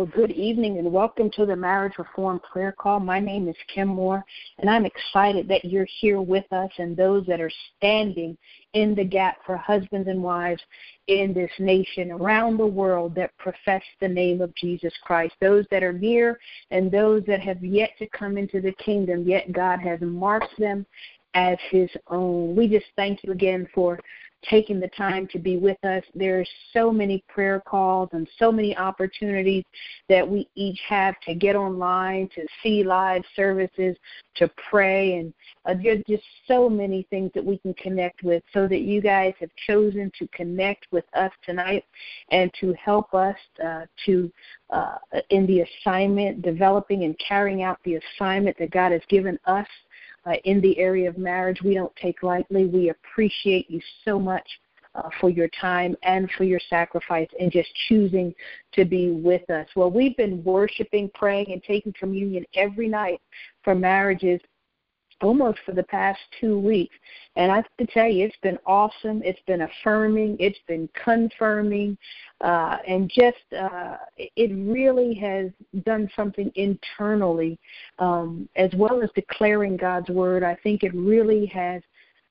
Well, good evening and welcome to the Marriage Reform Prayer Call. My name is Kim Moore, and I'm excited that you're here with us and those that are standing in the gap for husbands and wives in this nation around the world that profess the name of Jesus Christ. Those that are near and those that have yet to come into the kingdom, yet God has marked them as his own. We just thank you again for taking the time to be with us. There's so many prayer calls and so many opportunities that we each have to get online, to see live services, to pray, and uh, there's just so many things that we can connect with. So that you guys have chosen to connect with us tonight and to help us uh, to uh, in the assignment, developing and carrying out the assignment that God has given us uh, in the area of marriage. We don't take lightly. We appreciate you so much uh, for your time and for your sacrifice and just choosing to be with us. Well, we've been worshiping, praying, and taking communion every night for marriages almost for the past two weeks. And I have to tell you, it's been awesome. It's been affirming. It's been confirming. Uh, and just, uh, it really has done something internally, um, as well as declaring God's word. I think it really has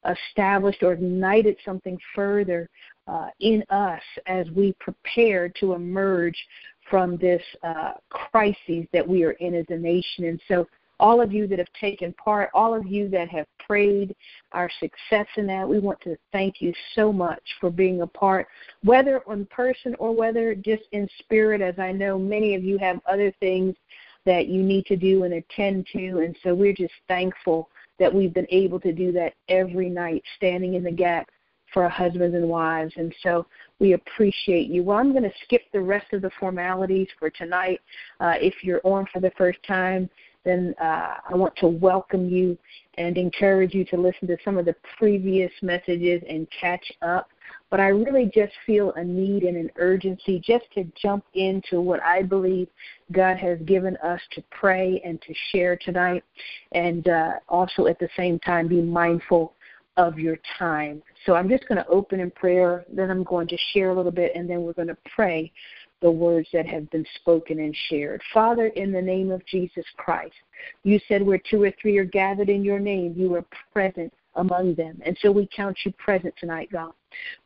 established or ignited something further uh, in us as we prepare to emerge from this uh, crisis that we are in as a nation. And so all of you that have taken part, all of you that have prayed our success in that. We want to thank you so much for being a part, whether in person or whether just in spirit, as I know many of you have other things that you need to do and attend to. And so we're just thankful that we've been able to do that every night, standing in the gap for our husbands and wives. And so we appreciate you. Well, I'm going to skip the rest of the formalities for tonight. Uh, if you're on for the first time, then uh, I want to welcome you and encourage you to listen to some of the previous messages and catch up. But I really just feel a need and an urgency just to jump into what I believe God has given us to pray and to share tonight, and uh, also at the same time be mindful of your time. So I'm just going to open in prayer, then I'm going to share a little bit, and then we're going to pray the words that have been spoken and shared. Father, in the name of Jesus Christ, you said where two or three are gathered in your name, you are present among them. And so we count you present tonight, God.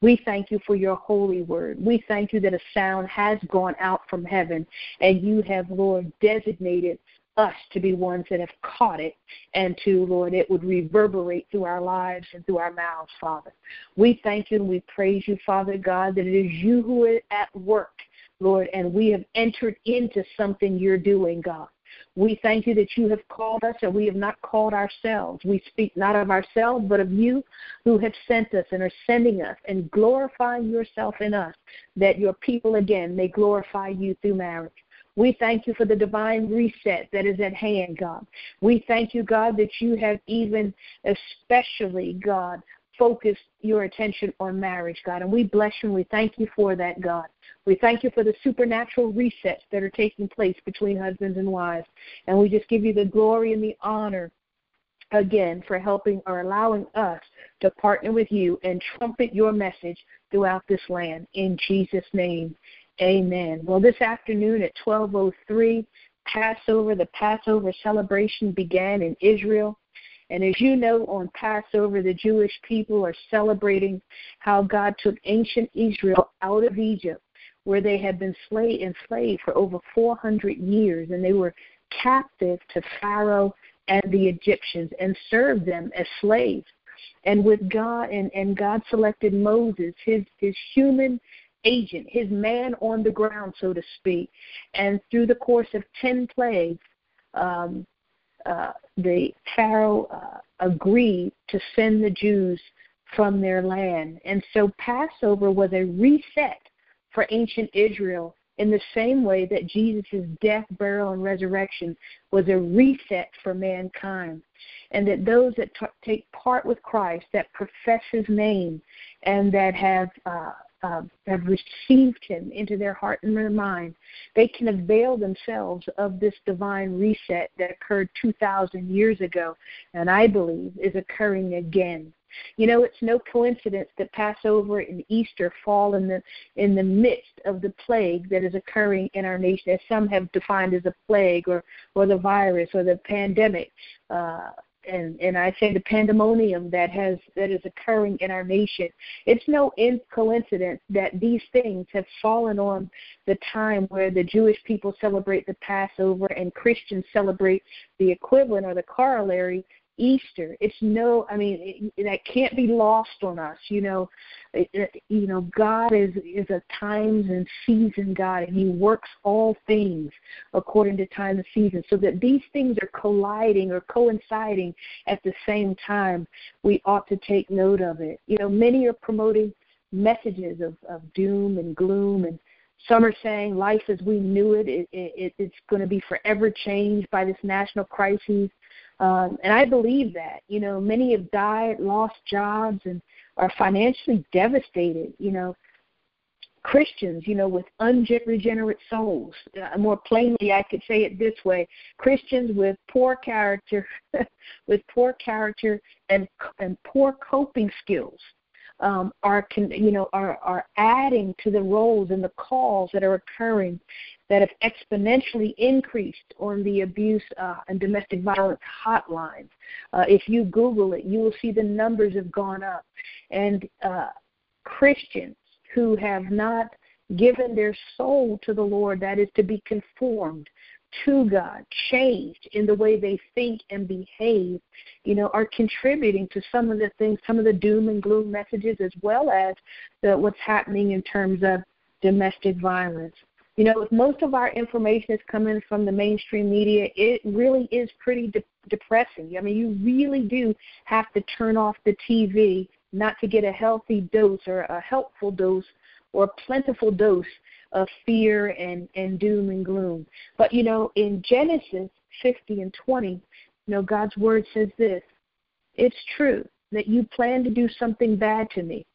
We thank you for your holy word. We thank you that a sound has gone out from heaven, and you have, Lord, designated us to be ones that have caught it and to, Lord, it would reverberate through our lives and through our mouths, Father. We thank you and we praise you, Father God, that it is you who are at work Lord, and we have entered into something you're doing, God. We thank you that you have called us and we have not called ourselves. We speak not of ourselves, but of you who have sent us and are sending us and glorifying yourself in us, that your people again may glorify you through marriage. We thank you for the divine reset that is at hand, God. We thank you, God, that you have even especially, God, focused your attention on marriage, God. And we bless you and we thank you for that, God. We thank you for the supernatural resets that are taking place between husbands and wives. And we just give you the glory and the honor again for helping or allowing us to partner with you and trumpet your message throughout this land. In Jesus' name, amen. Well, this afternoon at 1203, Passover, the Passover celebration began in Israel. And as you know, on Passover, the Jewish people are celebrating how God took ancient Israel out of Egypt where they had been slave, enslaved for over 400 years, and they were captive to Pharaoh and the Egyptians and served them as slaves. And with God, and, and God selected Moses, his, his human agent, his man on the ground, so to speak. And through the course of 10 plagues, um, uh, the Pharaoh uh, agreed to send the Jews from their land. And so Passover was a reset for ancient Israel in the same way that Jesus' death, burial, and resurrection was a reset for mankind. And that those that t- take part with Christ, that profess his name, and that have uh, uh, have received him into their heart and their mind, they can avail themselves of this divine reset that occurred 2,000 years ago, and I believe is occurring again. You know, it's no coincidence that Passover and Easter fall in the in the midst of the plague that is occurring in our nation, as some have defined as a plague or or the virus or the pandemic. Uh, and and I say the pandemonium that has that is occurring in our nation. It's no coincidence that these things have fallen on the time where the Jewish people celebrate the Passover and Christians celebrate the equivalent or the corollary Easter. It's no, I mean, it, that can't be lost on us. You know, it, it, you know, God is is a times and season God, and He works all things according to time and season, so that these things are colliding or coinciding at the same time. We ought to take note of it. You know, many are promoting messages of of doom and gloom and some are saying life as we knew it, it, it it's going to be forever changed by this national crisis. Um, and I believe that. You know, many have died, lost jobs, and are financially devastated. You know, Christians, you know, with unregenerate souls. Uh, more plainly, I could say it this way: Christians with poor character, with poor character and and poor coping skills um, are you know are are adding to the rolls and the calls that are occurring that have exponentially increased on the abuse uh, and domestic violence hotlines. Uh, if you Google it, you will see the numbers have gone up, and uh, Christians who have not given their soul to the Lord, that is to be conformed to God, changed in the way they think and behave, you know, are contributing to some of the things, some of the doom and gloom messages, as well as the, what's happening in terms of domestic violence. You know, if most of our information is coming from the mainstream media, it really is pretty de- depressing. I mean, you really do have to turn off the TV not to get a healthy dose or a helpful dose or a plentiful dose of fear and, and doom and gloom. But you know, in Genesis 50 and 20, you know, God's word says this It's true that you plan to do something bad to me,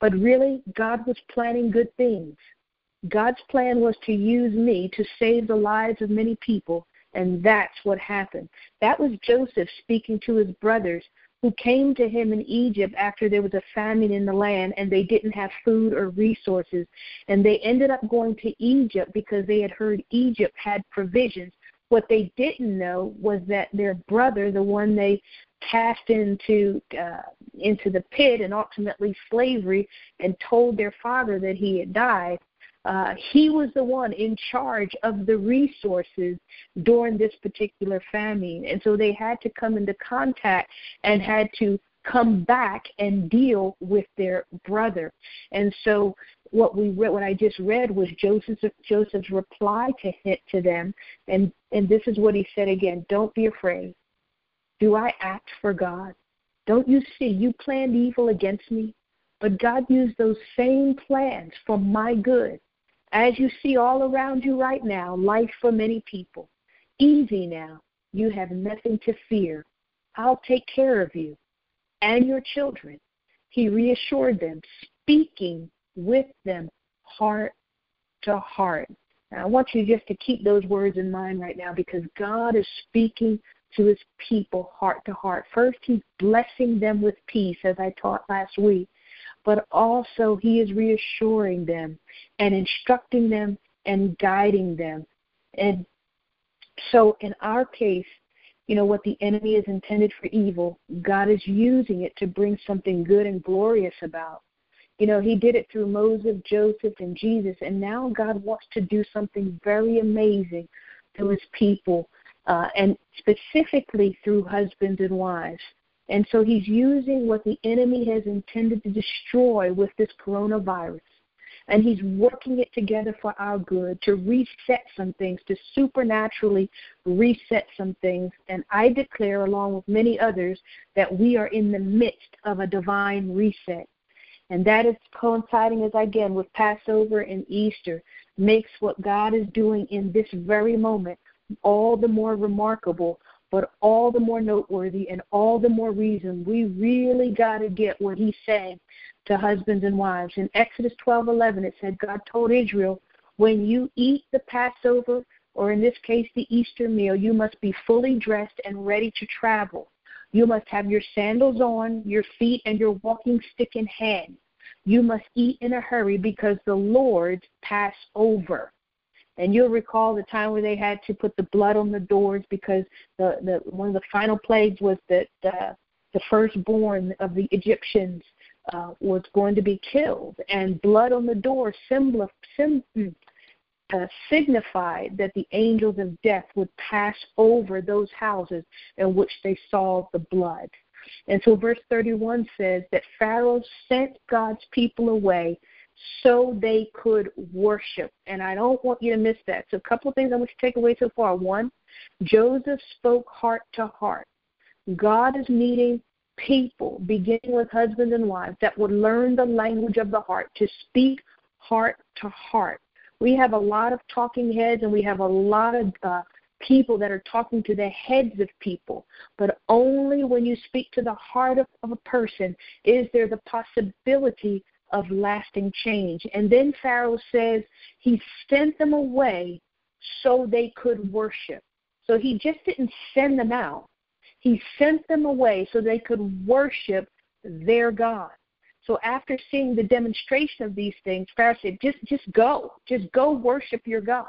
but really, God was planning good things. God's plan was to use me to save the lives of many people, and that's what happened. That was Joseph speaking to his brothers who came to him in Egypt after there was a famine in the land and they didn't have food or resources. And they ended up going to Egypt because they had heard Egypt had provisions. What they didn't know was that their brother, the one they cast into uh, into the pit and ultimately slavery, and told their father that he had died, uh, he was the one in charge of the resources during this particular famine. And so they had to come into contact and had to come back and deal with their brother. And so what we read, what I just read was Joseph's Joseph's reply to hit to them, and and this is what he said again: Don't be afraid. Do I act for God? Don't you see? You planned evil against me, but God used those same plans for my good as you see all around you right now, life for many people. Easy now. You have nothing to fear. I'll take care of you and your children. He reassured them, speaking with them heart to heart. Now, I want you just to keep those words in mind right now because God is speaking to his people heart to heart. First, he's blessing them with peace, as I taught last week but also He is reassuring them and instructing them and guiding them. And so in our case, you know, what the enemy is intended for evil, God is using it to bring something good and glorious about. You know, he did it through Moses, Joseph, and Jesus, and now God wants to do something very amazing through his people, uh, and specifically through husbands and wives. And so he's using what the enemy has intended to destroy with this coronavirus. And he's working it together for our good to reset some things, to supernaturally reset some things. And I declare, along with many others, that we are in the midst of a divine reset. And that is coinciding, as again, with Passover and Easter, makes what God is doing in this very moment all the more remarkable but all the more noteworthy and all the more reason we really got to get what he's saying to husbands and wives. In Exodus 12:11 it said God told Israel, "When you eat the Passover or in this case the Easter meal, you must be fully dressed and ready to travel. You must have your sandals on, your feet, and your walking stick in hand. You must eat in a hurry because the Lord pass over. And you'll recall the time where they had to put the blood on the doors because the, the one of the final plagues was that the, the firstborn of the Egyptians uh, was going to be killed, and blood on the door symbol, sim, uh, signified that the angels of death would pass over those houses in which they saw the blood. And so verse 31 says that Pharaoh sent God's people away so they could worship. And I don't want you to miss that. So, a couple of things I want you to take away so far. One, Joseph spoke heart to heart. God is meeting people, beginning with husbands and wives, that would learn the language of the heart, to speak heart to heart. We have a lot of talking heads and we have a lot of uh, people that are talking to the heads of people, but only when you speak to the heart of, of a person is there the possibility of lasting change. And then Pharaoh says he sent them away so they could worship. So he just didn't send them out. He sent them away so they could worship their God. So after seeing the demonstration of these things, Pharaoh said, just, just go. Just go worship your God.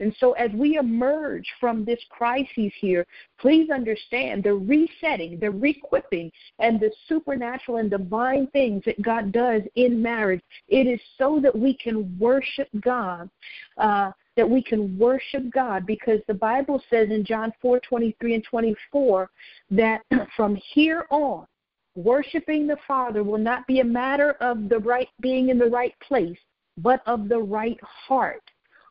And so, as we emerge from this crisis here, please understand the resetting, the requipping, and the supernatural and divine things that God does in marriage. It is so that we can worship God. Uh, that we can worship God because the Bible says in John 4 23 and 24 that from here on, worshiping the Father will not be a matter of the right being in the right place, but of the right heart.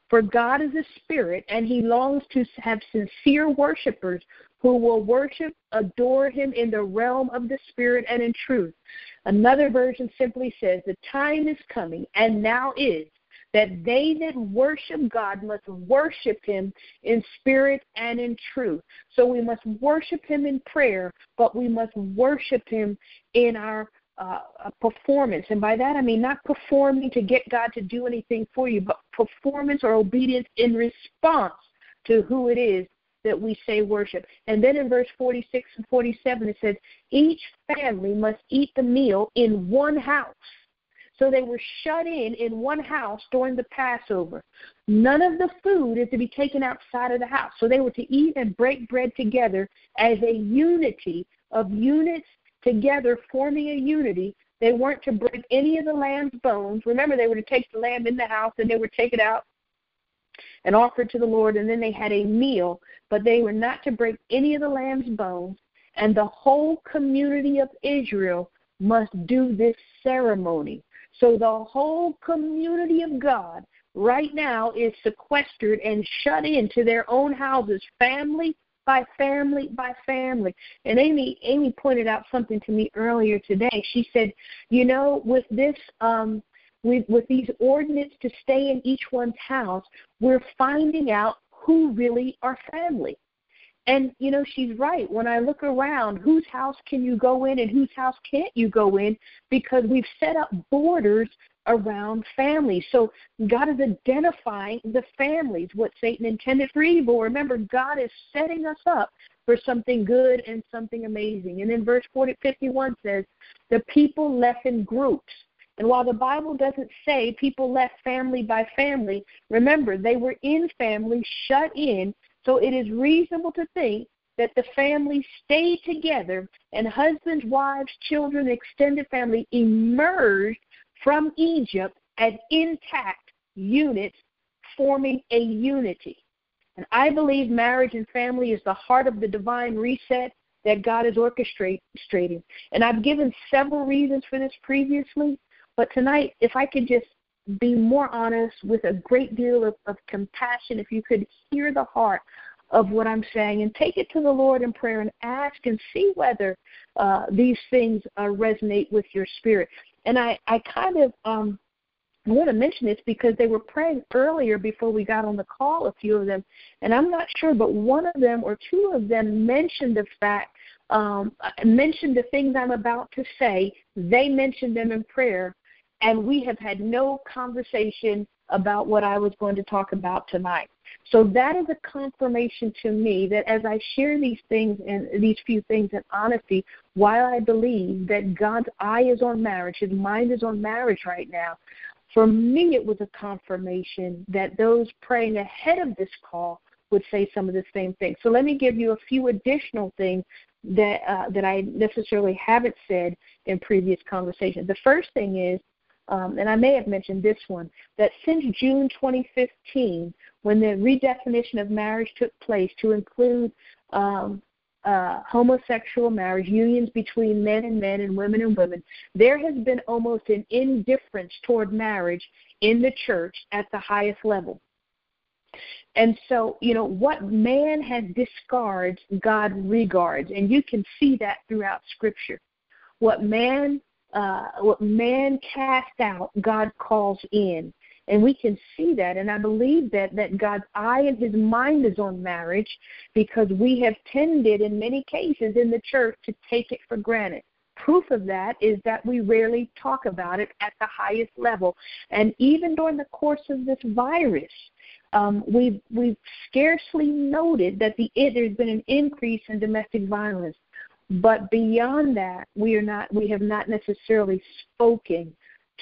For God is a spirit, and he longs to have sincere worshipers who will worship, adore him in the realm of the spirit and in truth. Another version simply says, The time is coming, and now is, that they that worship God must worship him in spirit and in truth. So we must worship him in prayer, but we must worship him in our uh, performance. And by that I mean not performing to get God to do anything for you, but performance or obedience in response to who it is that we say worship. And then in verse 46 and 47 it says, Each family must eat the meal in one house. So they were shut in in one house during the Passover. None of the food is to be taken outside of the house. So they were to eat and break bread together as a unity of units together forming a unity. They weren't to break any of the lamb's bones. Remember, they were to take the lamb in the house and they would take it out and offer it to the Lord, and then they had a meal, but they were not to break any of the lamb's bones. And the whole community of Israel must do this ceremony. So the whole community of God right now is sequestered and shut into their own houses, family by family by family. And Amy Amy pointed out something to me earlier today. She said, you know, with this um with with these ordinances to stay in each one's house, we're finding out who really are family. And you know, she's right. When I look around, whose house can you go in and whose house can't you go in? Because we've set up borders around families. So God is identifying the families, what Satan intended for evil. Remember, God is setting us up for something good and something amazing. And then verse 40, 51 says, the people left in groups. And while the Bible doesn't say people left family by family, remember, they were in family, shut in. So it is reasonable to think that the family stayed together and husbands, wives, children, extended family emerged from Egypt as intact units forming a unity. And I believe marriage and family is the heart of the divine reset that God is orchestrating. And I've given several reasons for this previously, but tonight, if I could just be more honest with a great deal of, of compassion, if you could hear the heart of what I'm saying and take it to the Lord in prayer and ask and see whether uh, these things uh, resonate with your spirit. And I, I kind of um, want to mention this because they were praying earlier before we got on the call, a few of them, and I'm not sure, but one of them or two of them mentioned the fact, um, mentioned the things I'm about to say. They mentioned them in prayer, and we have had no conversation about what I was going to talk about tonight. So that is a confirmation to me that as I share these things and these few things in honesty, while I believe that God's eye is on marriage, his mind is on marriage right now, for me it was a confirmation that those praying ahead of this call would say some of the same things. So let me give you a few additional things that uh, that I necessarily haven't said in previous conversations. The first thing is, um, and I may have mentioned this one, that since June 2015, when the redefinition of marriage took place to include um, uh, homosexual marriage, unions between men and men and women and women, there has been almost an indifference toward marriage in the church at the highest level. And so, you know, what man has discards, God regards, and you can see that throughout Scripture. What man, uh, what man casts out, God calls in, and we can see that. And I believe that that God's eye and His mind is on marriage because we have tended, in many cases, in the church to take it for granted. Proof of that is that we rarely talk about it at the highest level. And even during the course of this virus, um, we've we've scarcely noted that the there's been an increase in domestic violence, but beyond that, we are not we have not necessarily spoken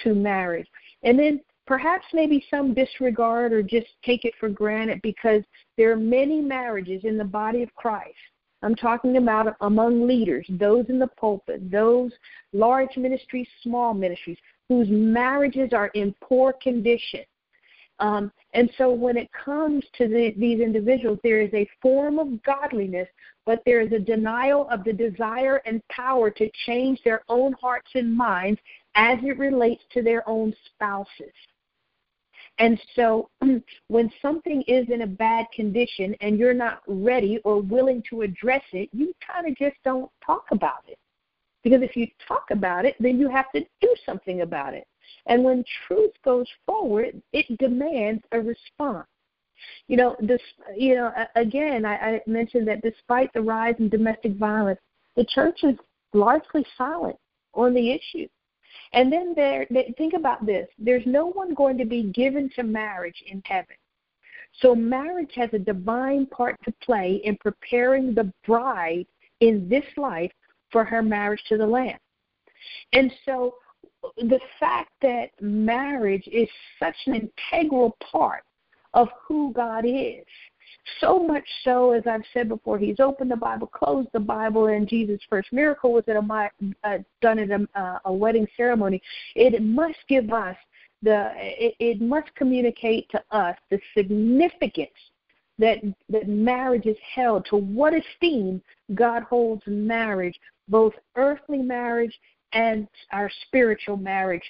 to marriage, and then perhaps maybe some disregard or just take it for granted because there are many marriages in the body of Christ. I'm talking about among leaders, those in the pulpit, those large ministries, small ministries, whose marriages are in poor condition. Um, and so when it comes to the, these individuals, there is a form of godliness, but there is a denial of the desire and power to change their own hearts and minds as it relates to their own spouses. And so when something is in a bad condition and you're not ready or willing to address it, you kind of just don't talk about it. Because if you talk about it, then you have to do something about it. And when truth goes forward, it demands a response. You know, this. You know, again, I, I mentioned that despite the rise in domestic violence, the church is largely silent on the issue. And then there, they, think about this: there's no one going to be given to marriage in heaven. So marriage has a divine part to play in preparing the bride in this life for her marriage to the Lamb. And so the fact that marriage is such an integral part of who God is. So much so, as I've said before, He's opened the Bible, closed the Bible, and Jesus' first miracle was at a, uh, done at a, uh, a wedding ceremony. It must give us the, it, it must communicate to us the significance that that marriage is held, to what esteem God holds marriage, both earthly marriage and our spiritual marriage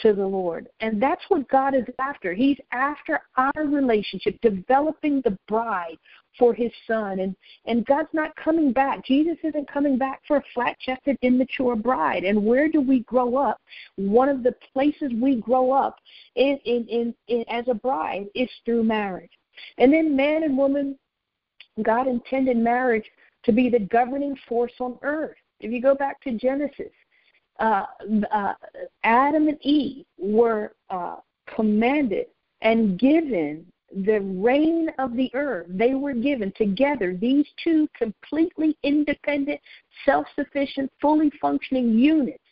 to the Lord. And that's what God is after. He's after our relationship, developing the bride for his son. And, and God's not coming back. Jesus isn't coming back for a flat chested, immature bride. And where do we grow up? One of the places we grow up in, in, in, in as a bride is through marriage. And then man and woman, God intended marriage to be the governing force on earth. If you go back to Genesis, uh, uh, Adam and Eve were uh, commanded and given the reign of the earth. They were given together, these two completely independent, self sufficient, fully functioning units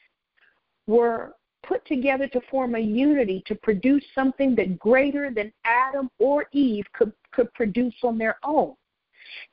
were put together to form a unity to produce something that greater than Adam or Eve could, could produce on their own.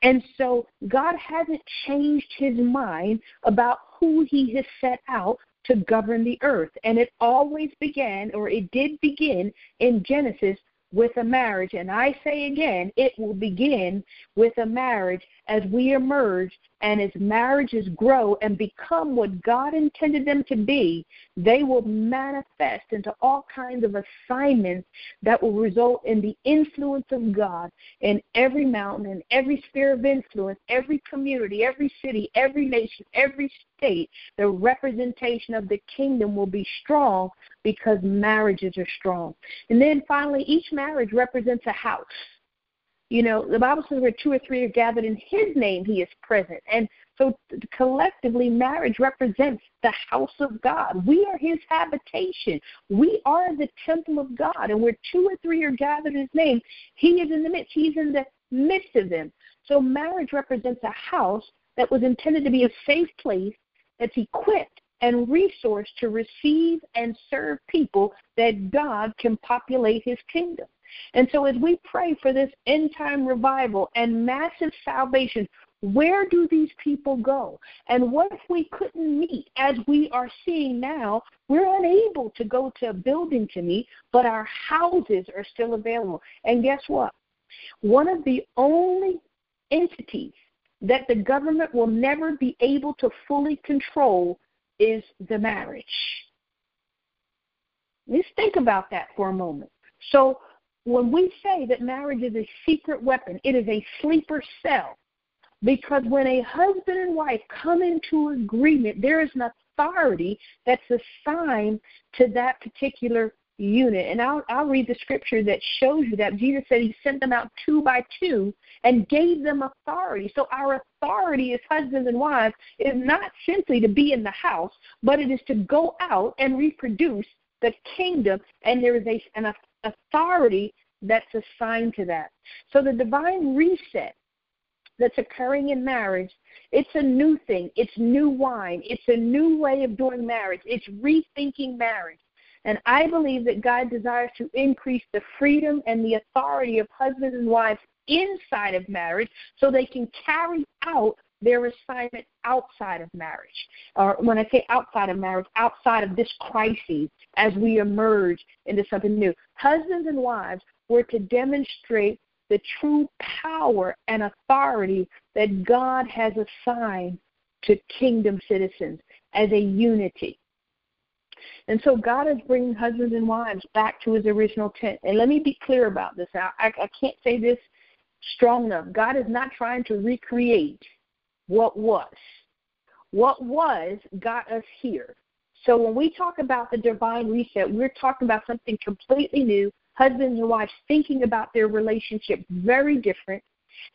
And so God hasn't changed his mind about who he has set out to govern the earth. And it always began, or it did begin in Genesis with a marriage. And I say again, it will begin with a marriage as we emerge and as marriages grow and become what God intended them to be, they will manifest into all kinds of assignments that will result in the influence of God in every mountain, in every sphere of influence, every community, every city, every nation, every state. The representation of the kingdom will be strong because marriages are strong. And then finally, each marriage represents a house. You know, the Bible says where two or three are gathered in His name, He is present. And so collectively, marriage represents the house of God. We are his habitation. We are the temple of God. And where two or three are gathered in his name, he is in the midst. He's in the midst of them. So marriage represents a house that was intended to be a safe place that's equipped and resourced to receive and serve people that God can populate his kingdom. And so as we pray for this end time revival and massive salvation, where do these people go? And what if we couldn't meet as we are seeing now? We're unable to go to a building to meet, but our houses are still available. And guess what? One of the only entities that the government will never be able to fully control is the marriage. Let's think about that for a moment. So, when we say that marriage is a secret weapon, it is a sleeper cell. Because when a husband and wife come into agreement, there is an authority that's assigned to that particular unit. And I'll, I'll read the scripture that shows you that. Jesus said he sent them out two by two and gave them authority. So our authority as husbands and wives is not simply to be in the house, but it is to go out and reproduce the kingdom. And there is a, an authority that's assigned to that. So the divine reset that's occurring in marriage, it's a new thing. It's new wine. It's a new way of doing marriage. It's rethinking marriage. And I believe that God desires to increase the freedom and the authority of husbands and wives inside of marriage so they can carry out their assignment outside of marriage. Or when I say outside of marriage, outside of this crisis as we emerge into something new. Husbands and wives were to demonstrate the true power and authority that God has assigned to kingdom citizens as a unity. And so God is bringing husbands and wives back to his original intent. And let me be clear about this. I, I, I can't say this strong enough. God is not trying to recreate what was. What was got us here. So when we talk about the divine reset, we're talking about something completely new. Husbands and wives thinking about their relationship very different.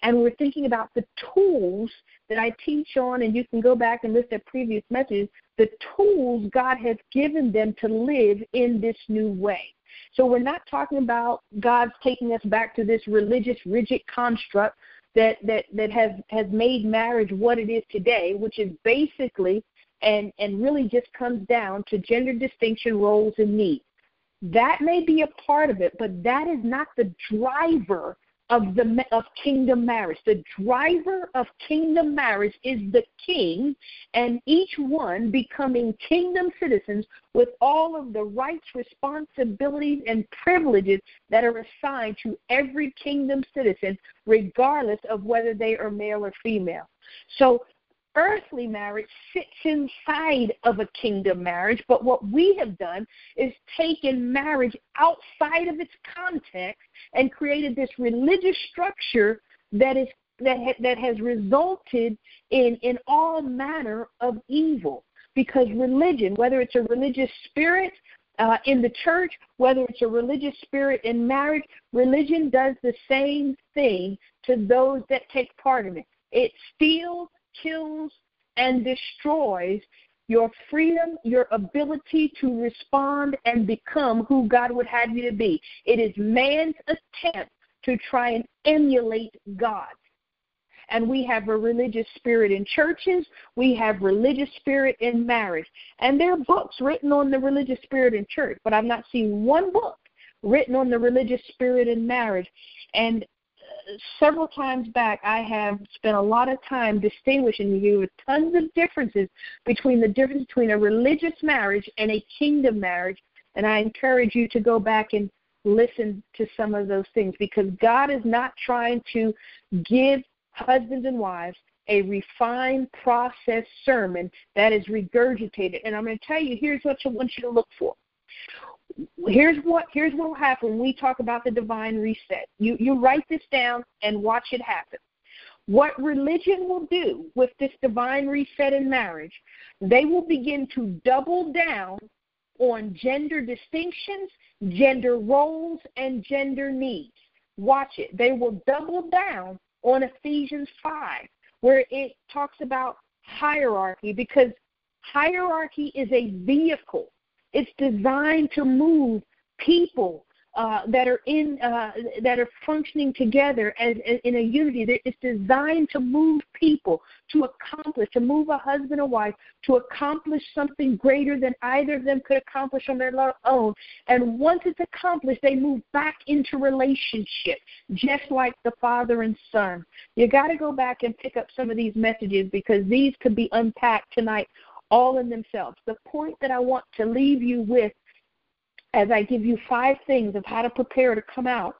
And we're thinking about the tools that I teach on, and you can go back and listen to previous messages, the tools God has given them to live in this new way. So we're not talking about God's taking us back to this religious, rigid construct that that that has has made marriage what it is today, which is basically and and really just comes down to gender distinction, roles, and needs. That may be a part of it, but that is not the driver of the of kingdom marriage. The driver of kingdom marriage is the king, and each one becoming kingdom citizens with all of the rights, responsibilities, and privileges that are assigned to every kingdom citizen, regardless of whether they are male or female. So earthly marriage sits inside of a kingdom marriage, but what we have done is taken marriage outside of its context and created this religious structure that is that ha, that has resulted in in all manner of evil because religion whether it's a religious spirit uh, in the church, whether it's a religious spirit in marriage, religion does the same thing to those that take part in it. It steals, kills and destroys your freedom, your ability to respond and become who God would have you to be. It is man's attempt to try and emulate God. And we have a religious spirit in churches, we have religious spirit in marriage. And there are books written on the religious spirit in church, but I've not seen one book written on the religious spirit in marriage. And several times back, I have spent a lot of time distinguishing you with tons of differences between the difference between a religious marriage and a kingdom marriage. And I encourage you to go back and listen to some of those things because God is not trying to give husbands and wives a refined process sermon that is regurgitated. And I'm going to tell you, here's what I want you to look for here's what here's what will happen when we talk about the divine reset. You you write this down and watch it happen. What religion will do with this divine reset in marriage, they will begin to double down on gender distinctions, gender roles, and gender needs. Watch it. They will double down on Ephesians 5, where it talks about hierarchy because hierarchy is a vehicle. It's designed to move people uh, that are in uh, that are functioning together as, as in a unity. It's designed to move people to accomplish, to move a husband and wife to accomplish something greater than either of them could accomplish on their own. And once it's accomplished, they move back into relationship, just like the father and son. You got to go back and pick up some of these messages because these could be unpacked tonight all in themselves. The point that I want to leave you with as I give you five things of how to prepare to come out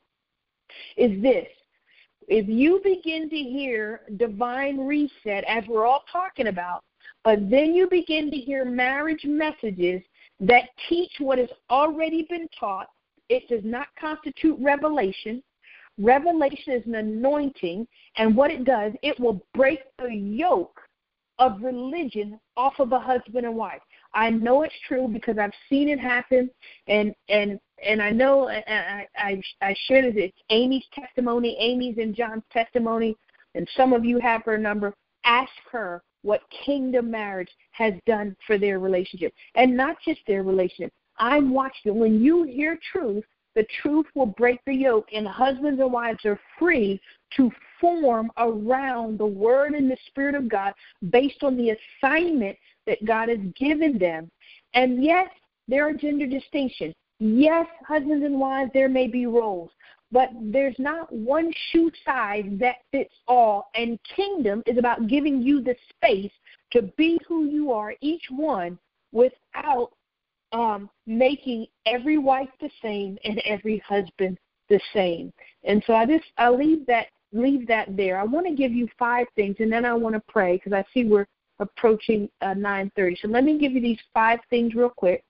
is this. If you begin to hear divine reset, as we're all talking about, but then you begin to hear marriage messages that teach what has already been taught, it does not constitute revelation. Revelation is an anointing, and what it does, it will break the yoke of religion off of a husband and wife. I know it's true because I've seen it happen, and and and I know I I, I shared it. It's Amy's testimony, Amy's and John's testimony, and some of you have her number. Ask her what kingdom marriage has done for their relationship, and not just their relationship. I'm watching. When you hear truth, the truth will break the yoke, and husbands and wives are free to form around the Word and the Spirit of God based on the assignment that God has given them. And yes, there are gender distinctions. Yes, husbands and wives, there may be roles, but there's not one shoe size that fits all. And kingdom is about giving you the space to be who you are, each one, without um, making every wife the same and every husband the same. And so I just I leave that leave that there. I want to give you five things, and then I want to pray because I see we're approaching uh, 9:30. So let me give you these five things real quick.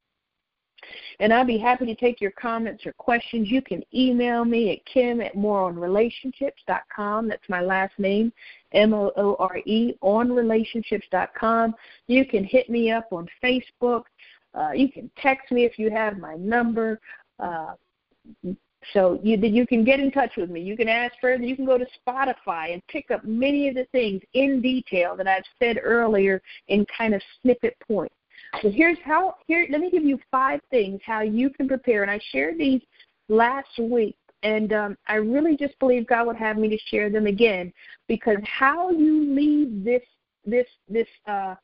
And I'll be happy to take your comments or questions. You can email me at kim at moreonrelationships.com. That's my last name, M O O R E, onrelationships.com. You can hit me up on Facebook. Uh, you can text me if you have my number. Uh, so you you can get in touch with me. You can ask further. You can go to Spotify and pick up many of the things in detail that I've said earlier in kind of snippet points. So here's how. Here, let me give you five things how you can prepare. And I shared these last week, and um, I really just believe God would have me to share them again because how you leave this this this uh,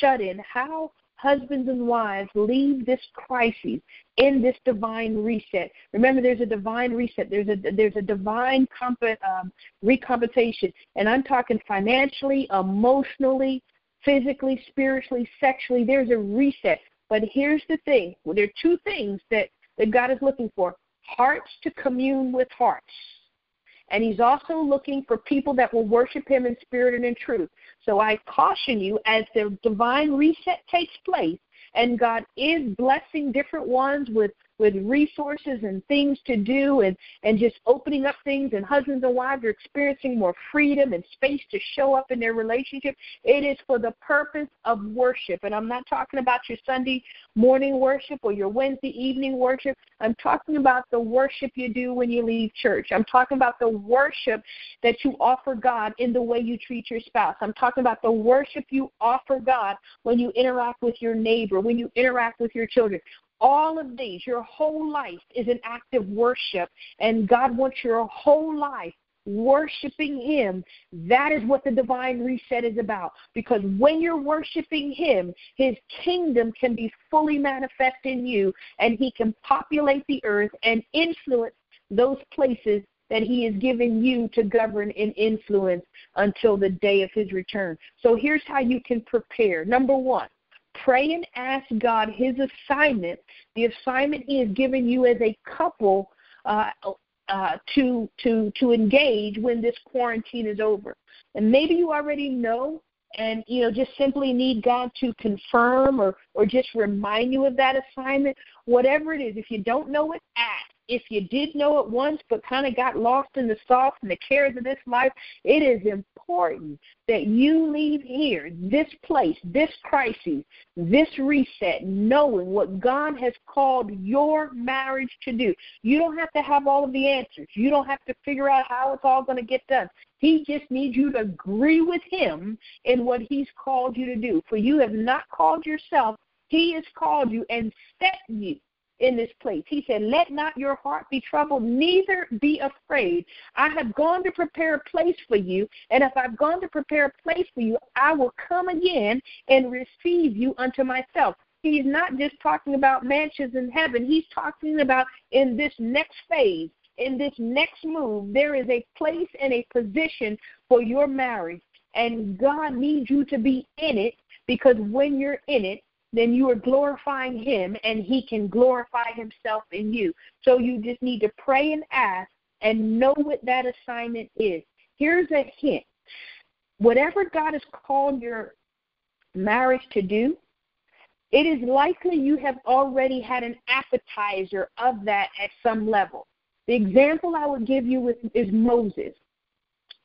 shut in, how husbands and wives leave this crisis in this divine reset. Remember, there's a divine reset. There's a there's a divine comp- um, recompensation, and I'm talking financially, emotionally, physically, spiritually, sexually. There's a reset. But here's the thing: well, there are two things that that God is looking for: hearts to commune with hearts. And he's also looking for people that will worship him in spirit and in truth. So I caution you as the divine reset takes place, and God is blessing different ones with with resources and things to do and, and just opening up things and husbands and wives are experiencing more freedom and space to show up in their relationship. It is for the purpose of worship. And I'm not talking about your Sunday morning worship or your Wednesday evening worship. I'm talking about the worship you do when you leave church. I'm talking about the worship that you offer God in the way you treat your spouse. I'm talking about the worship you offer God when you interact with your neighbor, when you interact with your children all of these, your whole life is an act of worship, and God wants your whole life worshiping Him. That is what the divine reset is about. Because when you're worshiping Him, His kingdom can be fully manifest in you, and He can populate the earth and influence those places that He has given you to govern and influence until the day of His return. So here's how you can prepare. Number one, Pray and ask God His assignment, the assignment He has given you as a couple uh, uh, to to to engage when this quarantine is over. And maybe you already know, and you know just simply need God to confirm or or just remind you of that assignment. Whatever it is, if you don't know it, ask if you did know it once but kind of got lost in the sauce and the cares of this life, it is important that you leave here, this place, this crisis, this reset, knowing what God has called your marriage to do. You don't have to have all of the answers. You don't have to figure out how it's all going to get done. He just needs you to agree with him in what he's called you to do. For you have not called yourself, he has called you and set you in this place. He said, Let not your heart be troubled, neither be afraid. I have gone to prepare a place for you, and if I've gone to prepare a place for you, I will come again and receive you unto myself. He's not just talking about mansions in heaven, he's talking about in this next phase in this next move, there is a place and a position for your marriage. And God needs you to be in it because when you're in it, then you are glorifying Him and He can glorify Himself in you. So you just need to pray and ask and know what that assignment is. Here's a hint whatever God has called your marriage to do, it is likely you have already had an appetizer of that at some level. The example I would give you is Moses.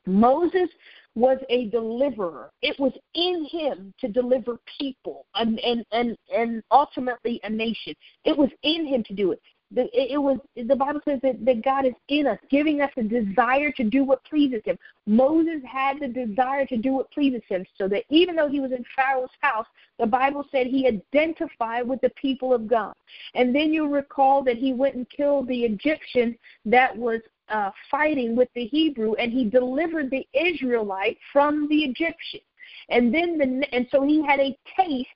Moses was a deliverer. It was in him to deliver people and, and, and, and ultimately a nation. It was in him to do it the, it was the Bible says that, that God is in us, giving us a desire to do what pleases Him. Moses had the desire to do what pleases Him, so that even though he was in Pharaoh's house, the Bible said he identified with the people of God. And then you recall that he went and killed the Egyptian that was uh, fighting with the Hebrew, and he delivered the Israelite from the Egyptian. And then the and so he had a taste,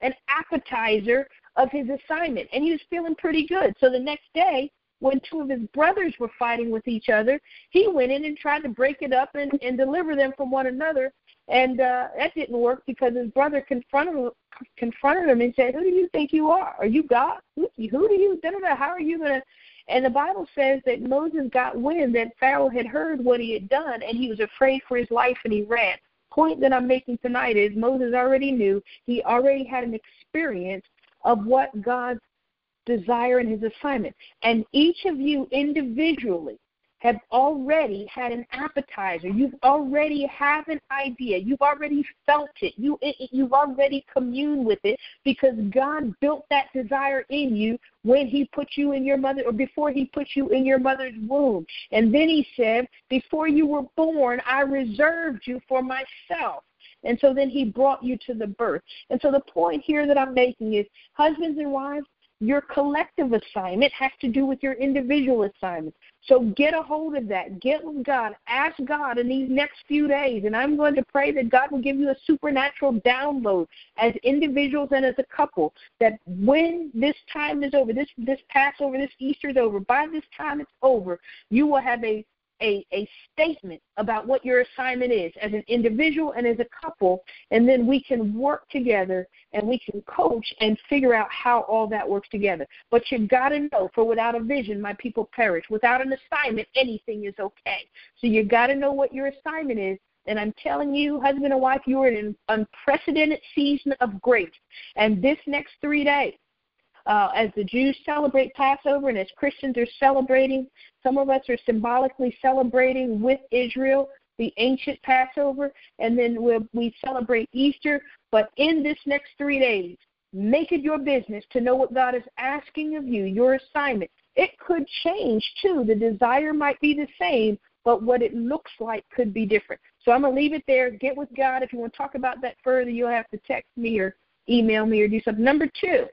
an appetizer of his assignment, and he was feeling pretty good. So the next day, when two of his brothers were fighting with each other, he went in and tried to break it up and, and deliver them from one another. And uh, that didn't work because his brother confronted confronted him and said, "Who do you think you are? Are you God? Who, who do you? How are you gonna?" And the Bible says that Moses got wind that Pharaoh had heard what he had done, and he was afraid for his life, and he ran. Point that I'm making tonight is Moses already knew. He already had an experience of what God's desire and his assignment. And each of you individually have already had an appetizer. You've already have an idea. You've already felt it. You it, you've already communed with it because God built that desire in you when He put you in your mother or before He put you in your mother's womb. And then He said, "Before you were born, I reserved you for myself." And so then he brought you to the birth. And so the point here that I'm making is husbands and wives, your collective assignment has to do with your individual assignment. So get a hold of that. Get with God. Ask God in these next few days. And I'm going to pray that God will give you a supernatural download as individuals and as a couple. That when this time is over, this this Passover, this Easter is over, by this time it's over, you will have a a, a statement about what your assignment is as an individual and as a couple, and then we can work together and we can coach and figure out how all that works together. But you've got to know, for without a vision, my people perish. Without an assignment, anything is okay. So you've got to know what your assignment is. And I'm telling you, husband and wife, you are in an unprecedented season of grace. And this next three days, uh, as the Jews celebrate Passover and as Christians are celebrating some of us are symbolically celebrating with Israel the ancient Passover, and then we'll, we celebrate Easter. But in this next three days, make it your business to know what God is asking of you, your assignment. It could change too. The desire might be the same, but what it looks like could be different. So I'm going to leave it there. Get with God. If you want to talk about that further, you'll have to text me or email me or do something. Number two,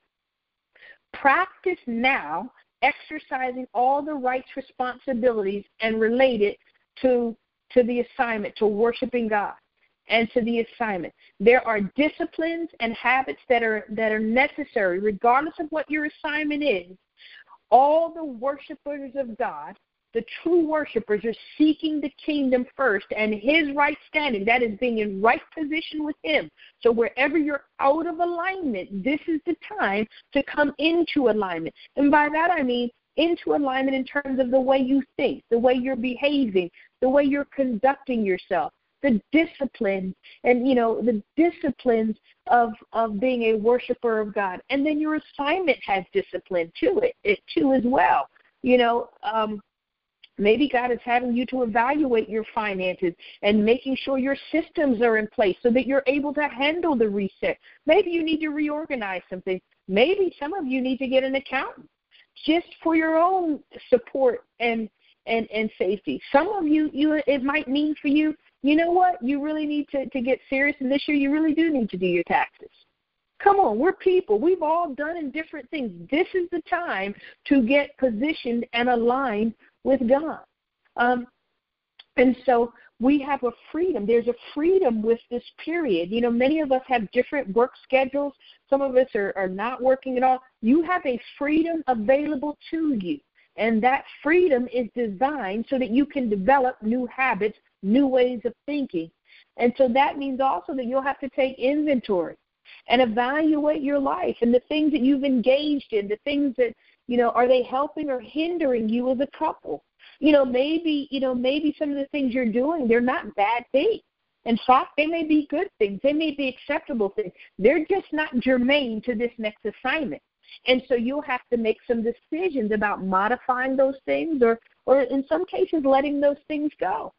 practice now exercising all the rights, responsibilities, and related to to the assignment, to worshiping God, and to the assignment. There are disciplines and habits that are that are necessary, regardless of what your assignment is. All the worshipers of God the true worshipers are seeking the kingdom first and his right standing. That is being in right position with him. So wherever you're out of alignment, this is the time to come into alignment. And by that I mean into alignment in terms of the way you think, the way you're behaving, the way you're conducting yourself, the discipline and you know the disciplines of of being a worshiper of God. And then your assignment has discipline to it, it too as well. You know, um, Maybe God is having you to evaluate your finances and making sure your systems are in place so that you're able to handle the reset. Maybe you need to reorganize something. Maybe some of you need to get an accountant just for your own support and and and safety. Some of you you it might mean for you, you know what? You really need to to get serious and this year you really do need to do your taxes. Come on, we're people. We've all done in different things. This is the time to get positioned and aligned with God. Um, and so we have a freedom. There's a freedom with this period. You know, many of us have different work schedules. Some of us are, are not working at all. You have a freedom available to you. And that freedom is designed so that you can develop new habits, new ways of thinking. And so that means also that you'll have to take inventory and evaluate your life and the things that you've engaged in, the things that, you know, are they helping or hindering you as a couple? You know, maybe, you know, maybe some of the things you're doing, they're not bad things. In fact, they may be good things. They may be acceptable things. They're just not germane to this next assignment. And so you'll have to make some decisions about modifying those things or, or in some cases, letting those things go.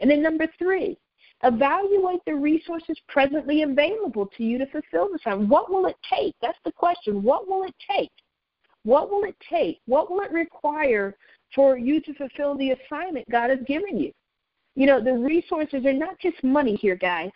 And then number three, evaluate the resources presently available to you to fulfill the assignment. What will it take? That's the question. What will it take? What will it take? What will it require for you to fulfill the assignment God has given you? You know, the resources are not just money here, guys.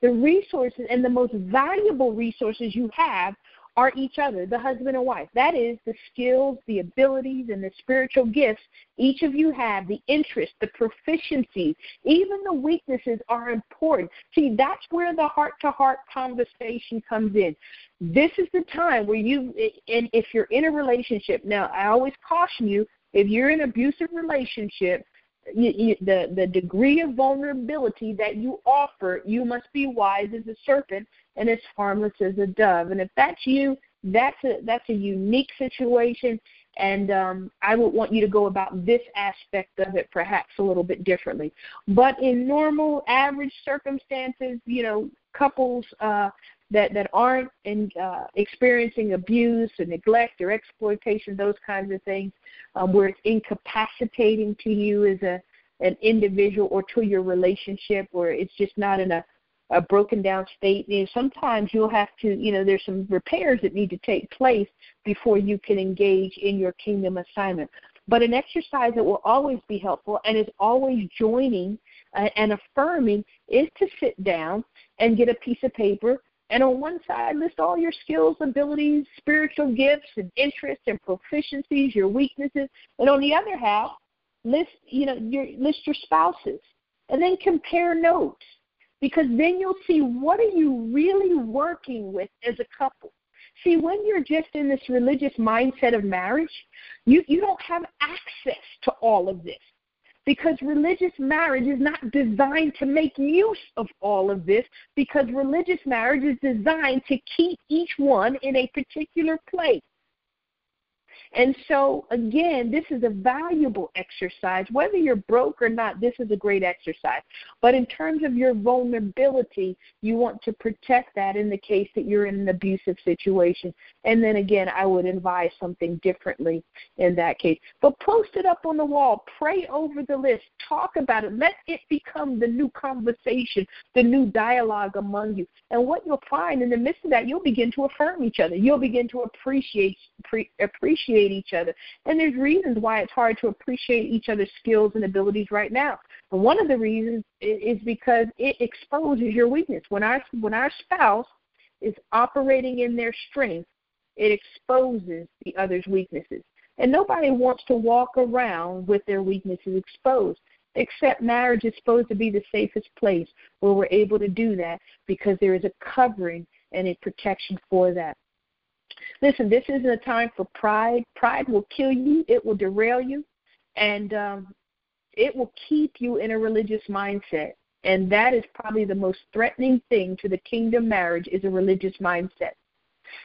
The resources and the most valuable resources you have are each other, the husband and wife. That is the skills, the abilities, and the spiritual gifts each of you have, the interests, the proficiencies, even the weaknesses are important. See, that's where the heart to heart conversation comes in. This is the time where you, and if you're in a relationship, now I always caution you, if you're in an abusive relationship, you, you, the the degree of vulnerability that you offer, you must be wise as a serpent and as harmless as a dove. And if that's you, that's a that's a unique situation, and um, I would want you to go about this aspect of it perhaps a little bit differently. But in normal, average circumstances, you know, couples uh, that that aren't in, uh, experiencing abuse or neglect or exploitation, those kinds of things, um, where it's incapacitating to you as a an individual or to your relationship, where it's just not in a a broken down state. You know, sometimes you'll have to, you know, there's some repairs that need to take place before you can engage in your kingdom assignment. But an exercise that will always be helpful and is always joining uh, and affirming is to sit down and get a piece of paper and on one side, list all your skills, abilities, spiritual gifts, and interests and proficiencies, your weaknesses. And on the other half, list you know your list your spouses, and then compare notes because then you'll see what are you really working with as a couple. See, when you're just in this religious mindset of marriage, you you don't have access to all of this because religious marriage is not designed to make use of all of this because religious marriage is designed to keep each one in a particular place. And so, again, this is a valuable exercise. Whether you're broke or not, this is a great exercise. But in terms of your vulnerability, you want to protect that in the case that you're in an abusive situation. And then again, I would advise something differently in that case. But post it up on the wall, pray over the list, talk about it, let it become the new conversation, the new dialogue among you. And what you'll find in the midst of that, you'll begin to affirm each other. You'll begin to appreciate pre- appreciate appreciate each other. And there's reasons why it's hard to appreciate each other's skills and abilities right now. But one of the reasons is because it exposes your weakness. When our when our spouse is operating in their strength, it exposes the other's weaknesses. And nobody wants to walk around with their weaknesses exposed except marriage is supposed to be the safest place where we're able to do that because there is a covering and a protection for that. Listen, this isn't a time for pride. Pride will kill you, it will derail you, and um, it will keep you in a religious mindset. And that is probably the most threatening thing to the kingdom marriage is a religious mindset.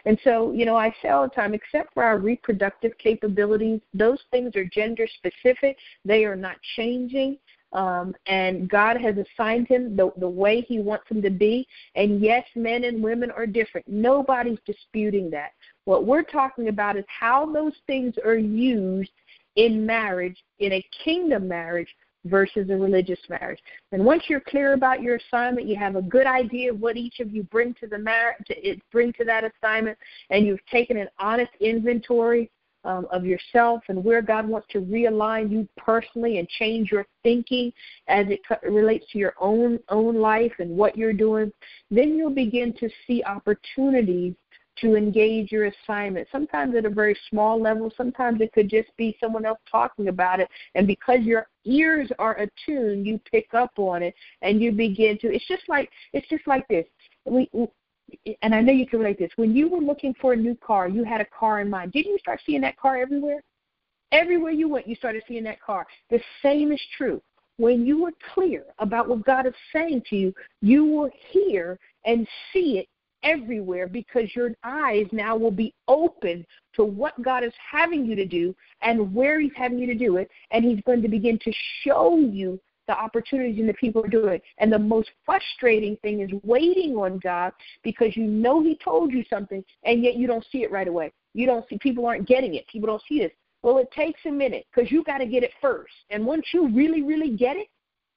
And so, you know, I say all the time, except for our reproductive capabilities, those things are gender specific. They are not changing. Um, and God has assigned him the, the way he wants him to be. And yes, men and women are different. Nobody's disputing that. What we're talking about is how those things are used in marriage, in a kingdom marriage versus a religious marriage. And once you're clear about your assignment, you have a good idea of what each of you bring to the marriage, bring to that assignment, and you've taken an honest inventory um, of yourself and where God wants to realign you personally and change your thinking as it relates to your own own life and what you're doing, then you'll begin to see opportunities to engage your assignment. Sometimes at a very small level, sometimes it could just be someone else talking about it. And because your ears are attuned, you pick up on it and you begin to it's just like it's just like this. We and I know you can relate this. When you were looking for a new car, you had a car in mind. Didn't you start seeing that car everywhere? Everywhere you went, you started seeing that car. The same is true. When you are clear about what God is saying to you, you will hear and see it everywhere because your eyes now will be open to what God is having you to do and where He's having you to do it. And He's going to begin to show you the opportunities and the people are doing. And the most frustrating thing is waiting on God because you know He told you something and yet you don't see it right away. You don't see, people aren't getting it. People don't see this. Well, it takes a minute because you got to get it first. And once you really, really get it,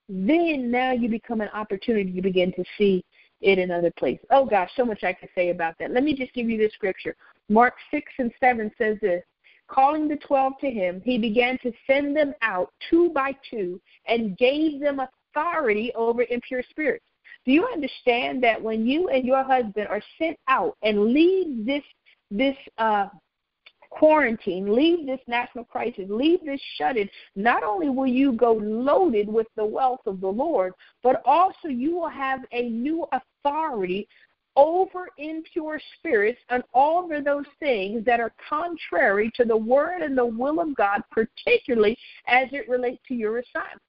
then now you become an opportunity You begin to see it in other places. Oh gosh, so much I could say about that. Let me just give you this scripture. Mark 6 and 7 says this Calling the twelve to him, he began to send them out two by two and gave them authority over impure spirits. Do you understand that when you and your husband are sent out and leave this this uh, quarantine, leave this national crisis, leave this shut in, not only will you go loaded with the wealth of the Lord, but also you will have a new authority over impure spirits and all of those things that are contrary to the word and the will of God, particularly as it relates to your assignment.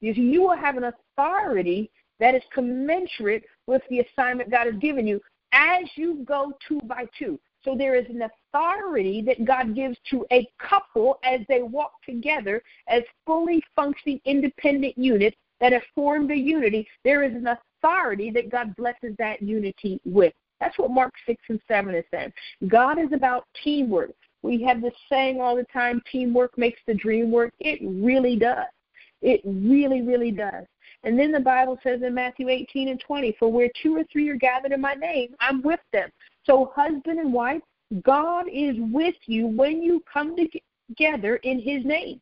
Because you will have an authority that is commensurate with the assignment God has given you as you go two by two. So there is an authority that God gives to a couple as they walk together as fully functioning independent units that have formed a unity. There is an authority that God blesses that unity with. That's what Mark 6 and 7 is saying. God is about teamwork. We have this saying all the time teamwork makes the dream work. It really does. It really, really does. And then the Bible says in Matthew 18 and 20, For where two or three are gathered in my name, I'm with them. So, husband and wife, God is with you when you come together in His name.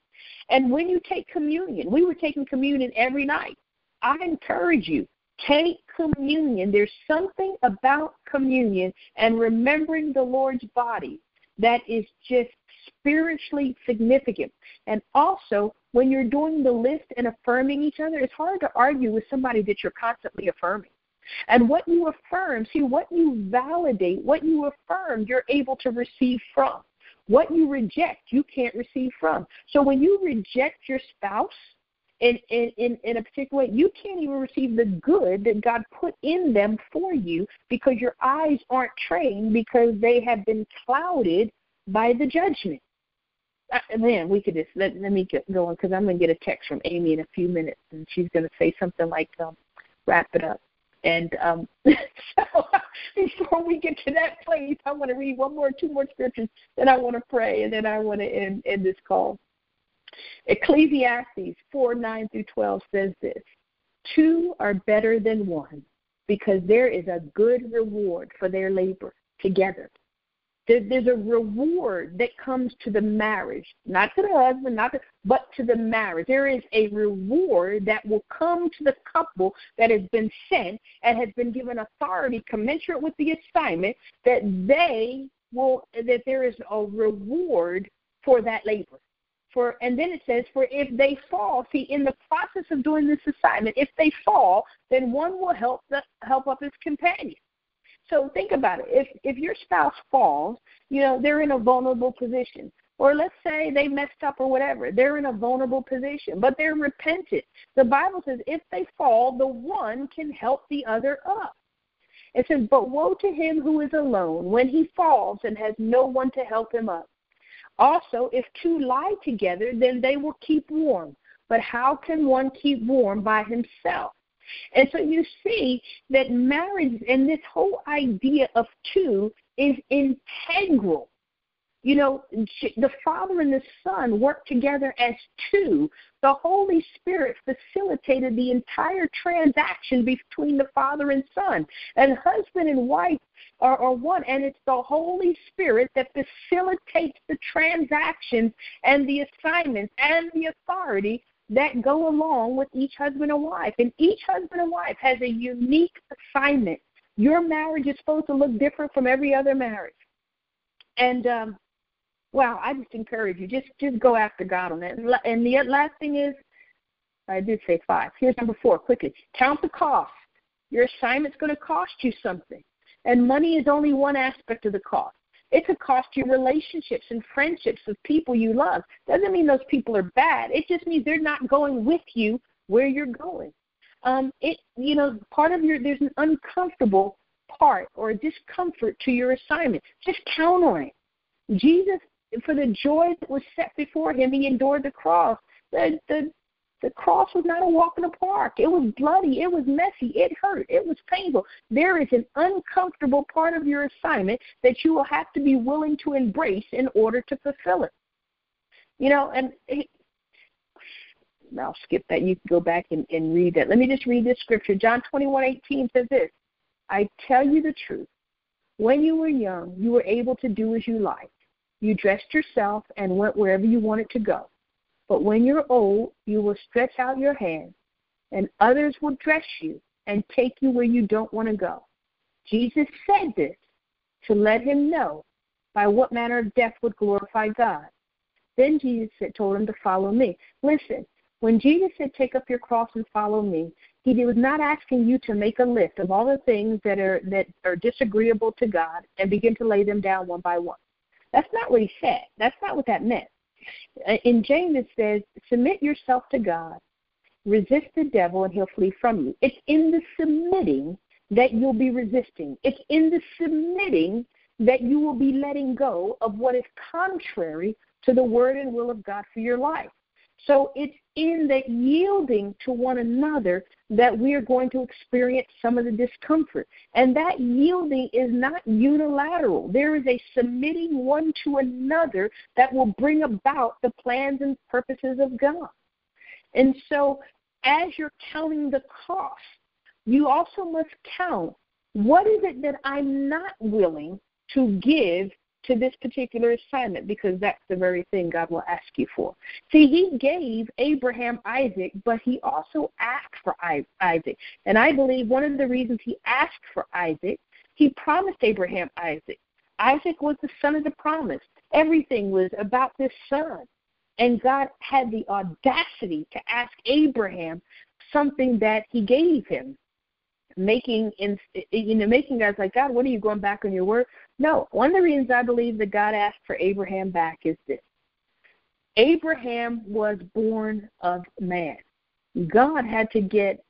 And when you take communion, we were taking communion every night. I encourage you, take communion. There's something about communion and remembering the Lord's body that is just spiritually significant. And also, when you're doing the list and affirming each other, it's hard to argue with somebody that you're constantly affirming. And what you affirm, see, what you validate, what you affirm, you're able to receive from. What you reject, you can't receive from. So when you reject your spouse in, in, in, in a particular way, you can't even receive the good that God put in them for you because your eyes aren't trained because they have been clouded by the judgment. Uh, man, we could just let, let me get going because I'm going to get a text from Amy in a few minutes, and she's going to say something like, um, "Wrap it up." And um, so before we get to that place, I want to read one more, two more scriptures, then I want to pray, and then I want to end, end this call. Ecclesiastes 4 9 through 12 says this Two are better than one because there is a good reward for their labor together. There's a reward that comes to the marriage, not to the husband, not to, but to the marriage. There is a reward that will come to the couple that has been sent and has been given authority commensurate with the assignment that they will that there is a reward for that labor. For and then it says, for if they fall, see, in the process of doing this assignment, if they fall, then one will help the, help up his companion. So think about it. If if your spouse falls, you know, they're in a vulnerable position. Or let's say they messed up or whatever. They're in a vulnerable position, but they're repentant. The Bible says if they fall, the one can help the other up. It says, But woe to him who is alone when he falls and has no one to help him up. Also, if two lie together, then they will keep warm. But how can one keep warm by himself? And so you see that marriage and this whole idea of two is integral. You know, the Father and the Son work together as two. The Holy Spirit facilitated the entire transaction between the Father and Son. And husband and wife are, are one, and it's the Holy Spirit that facilitates the transactions and the assignments and the authority that go along with each husband and wife. And each husband and wife has a unique assignment. Your marriage is supposed to look different from every other marriage. And um, wow, I just encourage you just just go after God on that. And the last thing is, I did say five. Here's number four. Quickly, count the cost. Your assignment's going to cost you something, and money is only one aspect of the cost. It could cost you relationships and friendships with people you love. Doesn't mean those people are bad. It just means they're not going with you where you're going. Um, it you know part of your there's an uncomfortable part or a discomfort to your assignment. Just count on it. Jesus, for the joy that was set before him, he endured the cross. The the the cross was not a walk in the park. It was bloody. It was messy. It hurt. It was painful. There is an uncomfortable part of your assignment that you will have to be willing to embrace in order to fulfill it. You know, and it, I'll skip that. You can go back and, and read that. Let me just read this scripture. John 21 18 says this I tell you the truth. When you were young, you were able to do as you liked. You dressed yourself and went wherever you wanted to go. But when you're old, you will stretch out your hand, and others will dress you and take you where you don't want to go. Jesus said this to let him know by what manner of death would glorify God. Then Jesus said, told him to follow me. Listen, when Jesus said, Take up your cross and follow me, he was not asking you to make a list of all the things that are that are disagreeable to God and begin to lay them down one by one. That's not what he said. That's not what that meant. Uh, in James it says, submit yourself to God, resist the devil, and he'll flee from you. It's in the submitting that you'll be resisting. It's in the submitting that you will be letting go of what is contrary to the word and will of God for your life. So it's in that yielding to one another that we are going to experience some of the discomfort. And that yielding is not unilateral. There is a submitting one to another that will bring about the plans and purposes of God. And so as you're counting the cost, you also must count what is it that I'm not willing to give to this particular assignment because that's the very thing God will ask you for. See, He gave Abraham Isaac, but He also asked for Isaac. And I believe one of the reasons He asked for Isaac, He promised Abraham Isaac. Isaac was the son of the promise. Everything was about this son. And God had the audacity to ask Abraham something that He gave him making in you know making guys like God, what are you going back on your word? No, one of the reasons I believe that God asked for Abraham back is this: Abraham was born of man. God had to get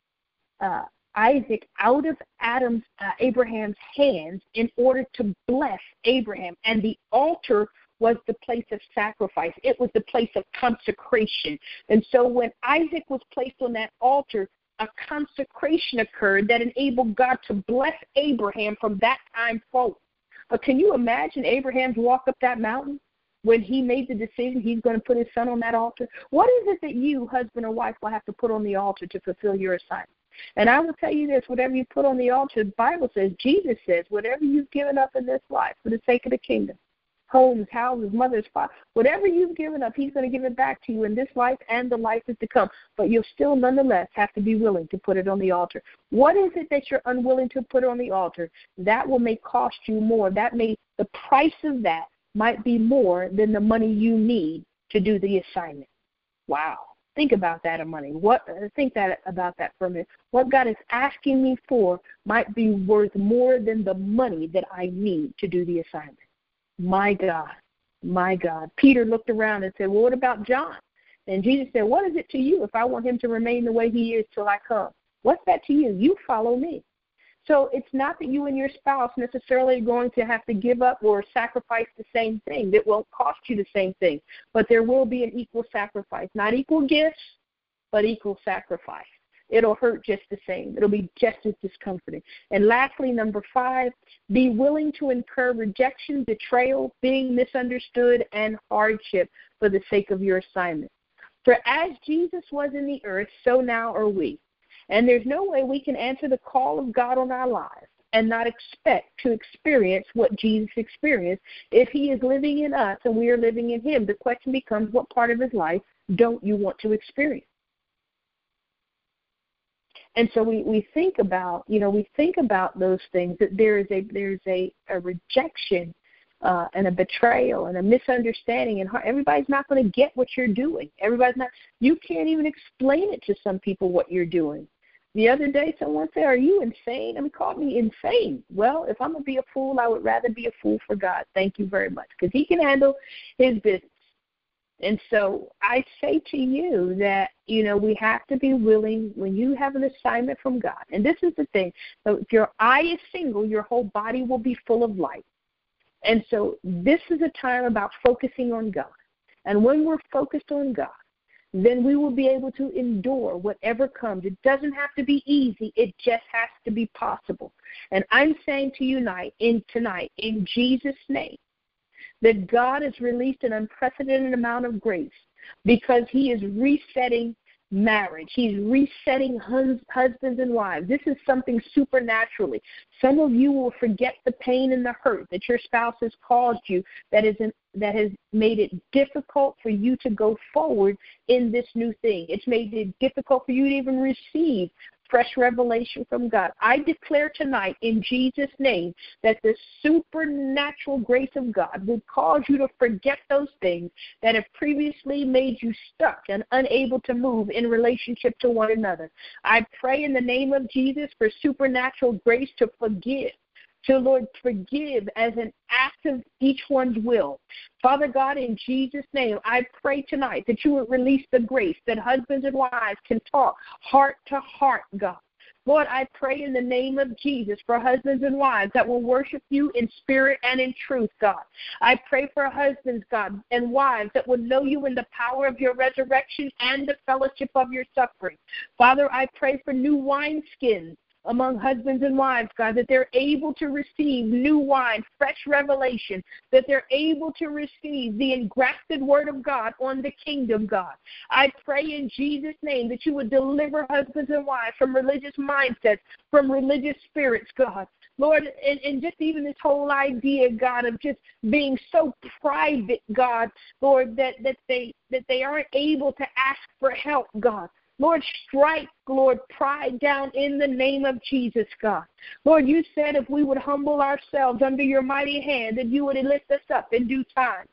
uh, Isaac out of Adam's uh, Abraham's hands in order to bless Abraham, and the altar was the place of sacrifice. It was the place of consecration. And so when Isaac was placed on that altar, a consecration occurred that enabled God to bless Abraham from that time forward. But can you imagine Abraham's walk up that mountain when he made the decision he's going to put his son on that altar? What is it that you, husband or wife, will have to put on the altar to fulfill your assignment? And I will tell you this whatever you put on the altar, the Bible says, Jesus says, whatever you've given up in this life for the sake of the kingdom, homes, houses, mothers, father, whatever you've given up, He's going to give it back to you in this life and the life is to come. But you'll still, nonetheless, have to be willing to put it on the altar. What is it that you're unwilling to put on the altar? That will may cost you more. That may the price of that might be more than the money you need to do the assignment. Wow. Think about that money. What uh, think that about that for a minute. What God is asking me for might be worth more than the money that I need to do the assignment. My God, my God. Peter looked around and said, Well, what about John? And Jesus said, What is it to you if I want him to remain the way he is till I come? What's that to you? You follow me. So it's not that you and your spouse necessarily are going to have to give up or sacrifice the same thing. That won't cost you the same thing. But there will be an equal sacrifice. Not equal gifts, but equal sacrifice it'll hurt just the same. It'll be just as discomforting. And lastly, number five, be willing to incur rejection, betrayal, being misunderstood, and hardship for the sake of your assignment. For as Jesus was in the earth, so now are we. And there's no way we can answer the call of God on our lives and not expect to experience what Jesus experienced. If he is living in us and we are living in him, the question becomes what part of his life don't you want to experience? And so we, we think about, you know, we think about those things that there is a there's a, a rejection uh, and a betrayal and a misunderstanding and everybody's not going to get what you're doing. Everybody's not. You can't even explain it to some people what you're doing. The other day, someone said, "Are you insane?" I mean, called me insane. Well, if I'm gonna be a fool, I would rather be a fool for God. Thank you very much, because He can handle His business. And so I say to you that, you know, we have to be willing when you have an assignment from God. And this is the thing. So if your eye is single, your whole body will be full of light. And so this is a time about focusing on God. And when we're focused on God, then we will be able to endure whatever comes. It doesn't have to be easy, it just has to be possible. And I'm saying to you tonight, in tonight, in Jesus' name, that God has released an unprecedented amount of grace because He is resetting marriage. He's resetting hus- husbands and wives. This is something supernaturally. Some of you will forget the pain and the hurt that your spouse has caused you that is an, that has made it difficult for you to go forward in this new thing. It's made it difficult for you to even receive fresh revelation from God. I declare tonight in Jesus' name that the supernatural grace of God will cause you to forget those things that have previously made you stuck and unable to move in relationship to one another. I pray in the name of Jesus for supernatural grace to forgive to, Lord, forgive as an act of each one's will. Father God, in Jesus' name, I pray tonight that you would release the grace that husbands and wives can talk heart to heart, God. Lord, I pray in the name of Jesus for husbands and wives that will worship you in spirit and in truth, God. I pray for husbands, God, and wives that will know you in the power of your resurrection and the fellowship of your suffering. Father, I pray for new wineskins among husbands and wives, God, that they're able to receive new wine, fresh revelation, that they're able to receive the engrafted word of God on the kingdom, God. I pray in Jesus' name that you would deliver husbands and wives from religious mindsets, from religious spirits, God. Lord, and, and just even this whole idea, God, of just being so private, God, Lord, that, that they that they aren't able to ask for help, God. Lord, strike, Lord, pride down in the name of Jesus, God. Lord, you said if we would humble ourselves under your mighty hand, that you would lift us up in due time.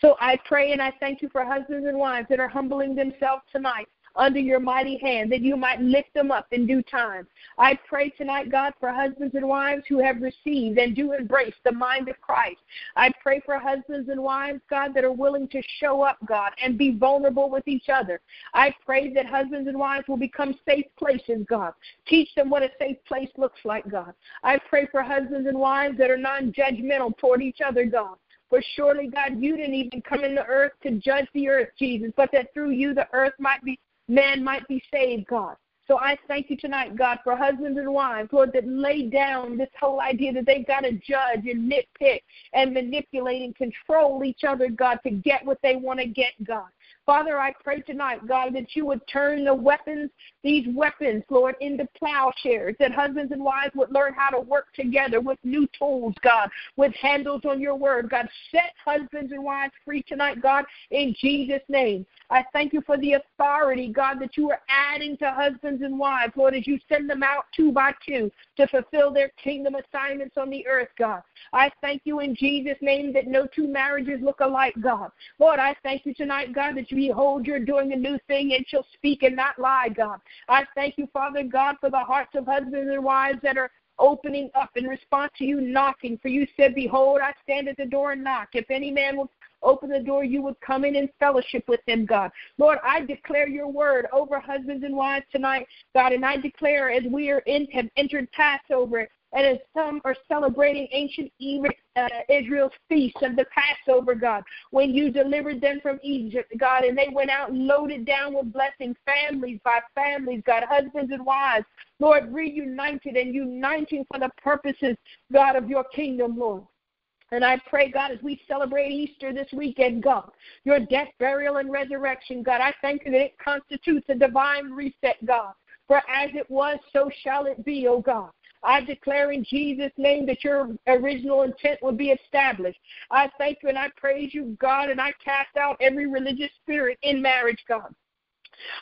So I pray and I thank you for husbands and wives that are humbling themselves tonight under your mighty hand, that you might lift them up in due time. I pray tonight, God, for husbands and wives who have received and do embrace the mind of Christ. I pray for husbands and wives, God, that are willing to show up, God, and be vulnerable with each other. I pray that husbands and wives will become safe places, God. Teach them what a safe place looks like, God. I pray for husbands and wives that are non judgmental toward each other, God. For surely, God, you didn't even come in the earth to judge the earth, Jesus, but that through you the earth might be man might be saved, God. So I thank you tonight, God, for husbands and wives, Lord, that lay down this whole idea that they've got to judge and nitpick and manipulate and control each other, God, to get what they want to get, God. Father, I pray tonight, God, that you would turn the weapons, these weapons, Lord, into plowshares, that husbands and wives would learn how to work together with new tools, God, with handles on your word. God, set husbands and wives free tonight, God, in Jesus' name. I thank you for the authority, God, that you are adding to husbands and wives, Lord, as you send them out two by two to fulfill their kingdom assignments on the earth, God. I thank you in Jesus' name that no two marriages look alike, God. Lord, I thank you tonight, God, that behold, you're doing a new thing and shall speak and not lie, God. I thank you, Father God, for the hearts of husbands and wives that are opening up in response to you knocking. For you said, Behold, I stand at the door and knock. If any man will open the door, you would come in and fellowship with them, God. Lord, I declare your word over husbands and wives tonight, God, and I declare as we are in, have entered Passover and as some are celebrating ancient uh, Israel's feast of the Passover, God, when you delivered them from Egypt, God, and they went out loaded down with blessing, families by families, God, husbands and wives, Lord, reunited and uniting for the purposes, God, of your kingdom, Lord. And I pray, God, as we celebrate Easter this weekend, God, your death, burial, and resurrection, God, I thank you that it constitutes a divine reset, God. For as it was, so shall it be, O God. I declare in Jesus' name that your original intent will be established. I thank you and I praise you, God, and I cast out every religious spirit in marriage, God.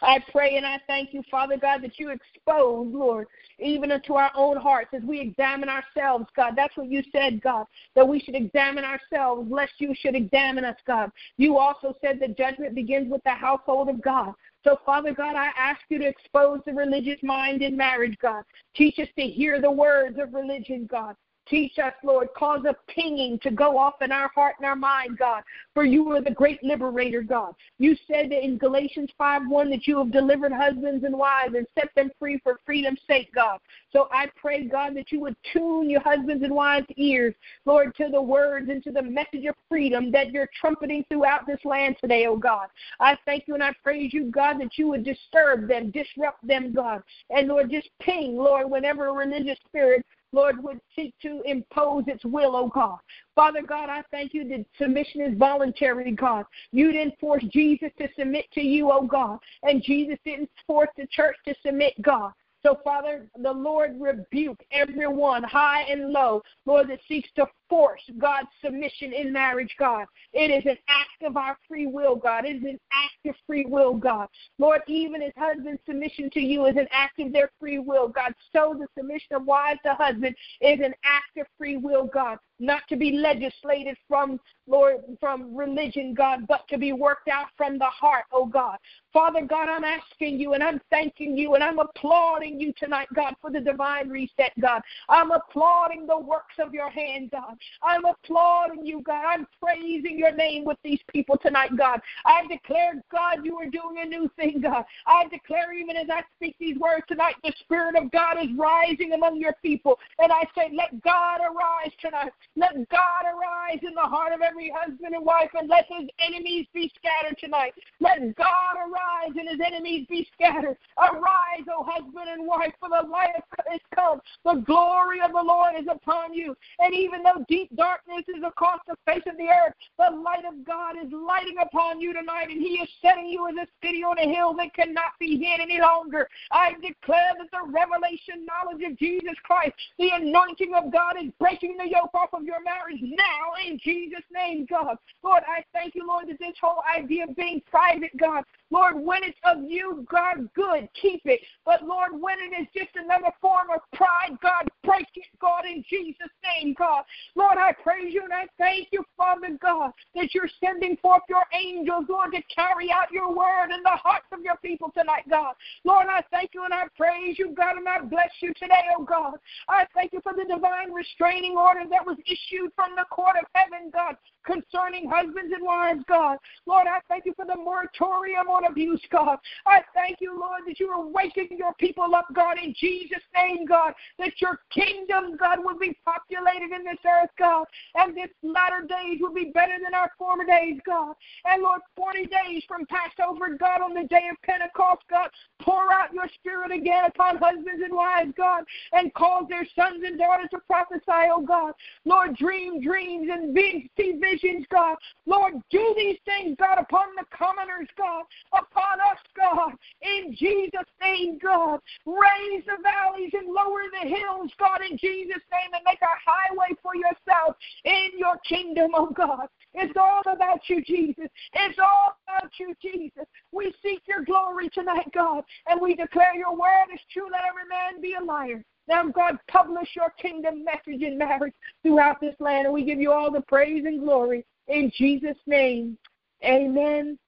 I pray and I thank you, Father God, that you expose, Lord, even unto our own hearts as we examine ourselves, God. That's what you said, God, that we should examine ourselves, lest you should examine us, God. You also said that judgment begins with the household of God. So, Father God, I ask you to expose the religious mind in marriage, God. Teach us to hear the words of religion, God. Teach us, Lord. Cause a pinging to go off in our heart and our mind, God. For you are the great liberator, God. You said that in Galatians 5 1 that you have delivered husbands and wives and set them free for freedom's sake, God. So I pray, God, that you would tune your husbands and wives' ears, Lord, to the words and to the message of freedom that you're trumpeting throughout this land today, oh God. I thank you and I praise you, God, that you would disturb them, disrupt them, God. And Lord, just ping, Lord, whenever a religious spirit Lord, would seek to impose its will, oh God. Father God, I thank you that submission is voluntary, God. You didn't force Jesus to submit to you, oh God. And Jesus didn't force the church to submit, God. So, Father, the Lord rebuke everyone, high and low, Lord, that seeks to force God's submission in marriage, God. It is an act of our free will, God. It is an act of free will, God. Lord, even as husband's submission to you is an act of their free will, God. So the submission of wives to husband is an act of free will, God. Not to be legislated from, Lord, from religion, God, but to be worked out from the heart, oh God. Father God, I'm asking you and I'm thanking you and I'm applauding you tonight, God, for the divine reset, God. I'm applauding the works of your hand, God. I'm applauding you, God. I'm praising your name with these people tonight, God. I declare, God, you are doing a new thing, God. I declare, even as I speak these words tonight, the Spirit of God is rising among your people. And I say, let God arise tonight. Let God arise in the heart of every husband and wife, and let his enemies be scattered tonight. Let God arise and his enemies be scattered. Arise, O husband and wife, for the light is come. The glory of the Lord is upon you. And even though deep darkness is across the face of the earth. The light of God is lighting upon you tonight, and He is setting you as a city on a hill that cannot be hid any longer. I declare that the revelation knowledge of Jesus Christ, the anointing of God, is breaking the yoke off of your marriage now in Jesus' name, God. Lord, I thank you, Lord, that this whole idea of being private, God, Lord, when it's of you, God, good, keep it. But Lord, when it is just another form of pride, God, break it, God, in Jesus' name, God. Lord, I praise you and I thank you, Father God, that you're sending forth your angels, Lord, to carry out your word in the hearts of your people tonight, God. Lord, I thank you and I praise you, God, and I bless you today, oh God. I thank you for the divine restraining order that was issued from the court of heaven, God, concerning husbands and wives, God. Lord, I thank you for the moratorium on abuse, God. I thank you, Lord, that you are waking your people up, God, in Jesus' name, God, that your kingdom, God, will be populated in this earth, God, and this latter days will be better than our former days, God. And Lord, 40 days from Passover, God, on the day of Pentecost, God, pour out your spirit again upon husbands and wives, God, and cause their sons and daughters to prophesy, oh God. Lord, dream dreams and see visions, God. Lord, do these things, God, upon the commoners, God, upon us, God, in Jesus' name, God. Raise the valleys and lower the hills, God, in Jesus' name, and make a highway for yourself in your kingdom, oh God. It's all about you, Jesus. It's all about you, Jesus. We seek your glory tonight, God, and we declare your word is true. Let every man be a liar. Now, God, publish your kingdom message in marriage throughout this land, and we give you all the praise and glory in Jesus' name. Amen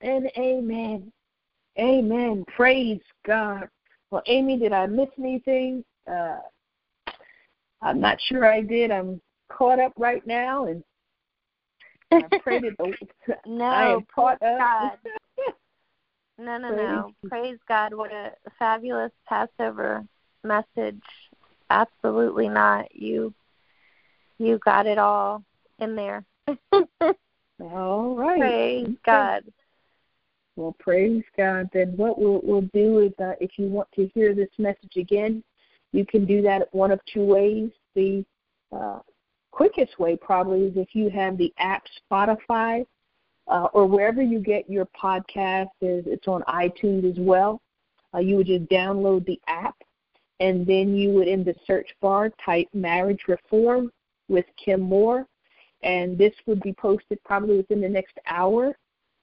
and amen. Amen. Praise God. Well, Amy, did I miss anything? Uh, I'm not sure I did. I'm caught up right now, and I pray that the no, I am caught up. No, no, no. Praise God. What a fabulous Passover message. Absolutely not. You you got it all in there. all right. Praise God. Well, praise God. Then what we'll, we'll do is uh, if you want to hear this message again, you can do that one of two ways. The uh, quickest way probably is if you have the app Spotify uh, or wherever you get your podcast. It's on iTunes as well. Uh, you would just download the app and then you would in the search bar type marriage reform with Kim Moore, and this would be posted probably within the next hour.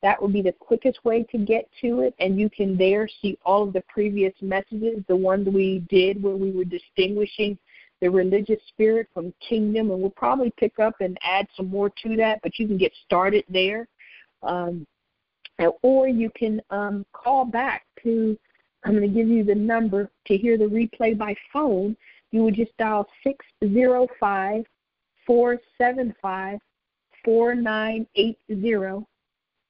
That would be the quickest way to get to it, and you can there see all of the previous messages, the ones we did where we were distinguishing the religious spirit from kingdom, and we'll probably pick up and add some more to that, but you can get started there. Um, or you can um, call back to, I'm going to give you the number to hear the replay by phone. You would just dial 605 475 4980,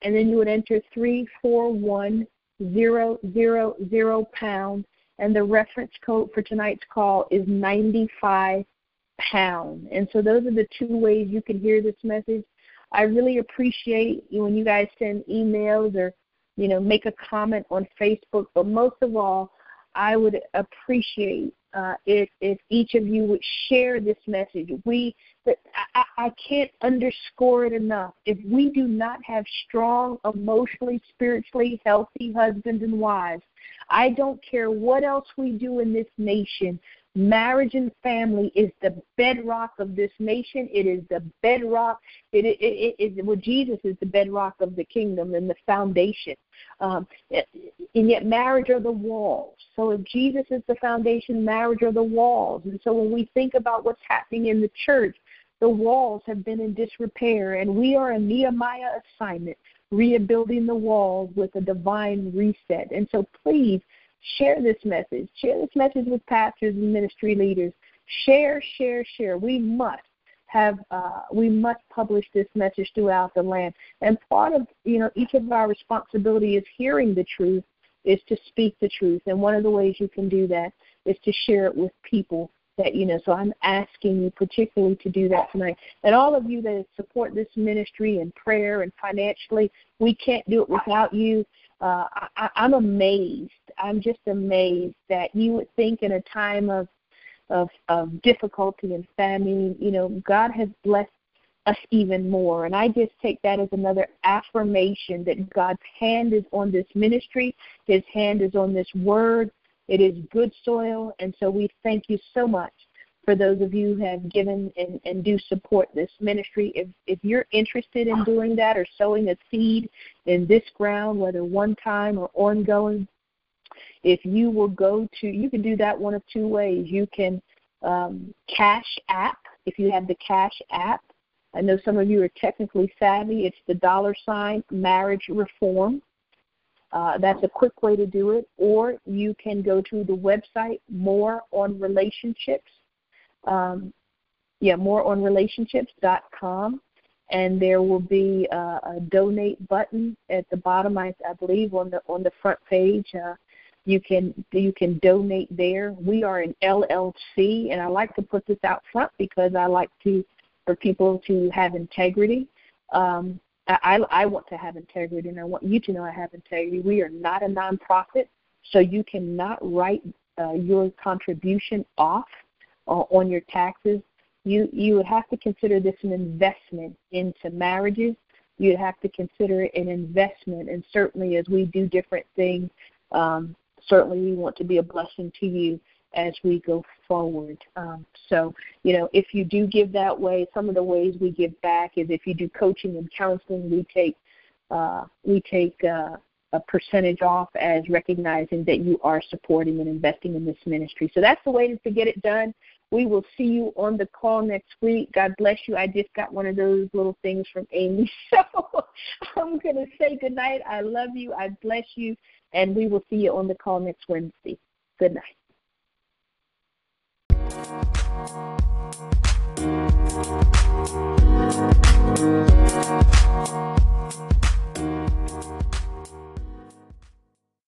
and then you would enter 341000 pound and the reference code for tonight's call is 95 pound. And so those are the two ways you can hear this message. I really appreciate when you guys send emails or you know make a comment on Facebook, but most of all, I would appreciate uh, if if each of you would share this message. We, I, I can't underscore it enough. If we do not have strong, emotionally, spiritually healthy husbands and wives, I don't care what else we do in this nation. Marriage and family is the bedrock of this nation. It is the bedrock. It, it, it, it well, Jesus is the bedrock of the kingdom and the foundation. Um, and yet, marriage are the walls. So, if Jesus is the foundation, marriage are the walls. And so, when we think about what's happening in the church, the walls have been in disrepair, and we are a Nehemiah assignment rebuilding the walls with a divine reset. And so please share this message. Share this message with pastors and ministry leaders. Share, share, share. We must have uh, we must publish this message throughout the land. And part of you know each of our responsibility is hearing the truth, is to speak the truth. And one of the ways you can do that is to share it with people that you know so i'm asking you particularly to do that tonight and all of you that support this ministry in prayer and financially we can't do it without you uh, I, i'm amazed. I'm just amazed that you would think in a time of of of difficulty and famine you know god has blessed us even more. And i just take that as another affirmation that god's hand is on this ministry. His hand is on this word. It is good soil, and so we thank you so much for those of you who have given and, and do support this ministry. If, if you're interested in doing that or sowing a seed in this ground, whether one time or ongoing, if you will go to, you can do that one of two ways. You can um, Cash App, if you have the Cash App. I know some of you are technically savvy. It's the dollar sign marriage reform. Uh, that's a quick way to do it. Or you can go to the website More on Relationships. Um, yeah, more on relationships.com, and there will be a, a donate button at the bottom. I, I believe on the on the front page. Uh, you can you can donate there. We are an LLC, and I like to put this out front because I like to for people to have integrity. Um, I, I want to have integrity, and I want you to know I have integrity. We are not a nonprofit, so you cannot write uh, your contribution off uh, on your taxes. You you would have to consider this an investment into marriages. You'd have to consider it an investment, and certainly as we do different things, um, certainly we want to be a blessing to you as we go forward. Um, so, you know, if you do give that way, some of the ways we give back is if you do coaching and counseling, we take uh, we take uh, a percentage off as recognizing that you are supporting and investing in this ministry. So that's the way to get it done. We will see you on the call next week. God bless you. I just got one of those little things from Amy. So I'm going to say good night. I love you. I bless you. And we will see you on the call next Wednesday. Good night.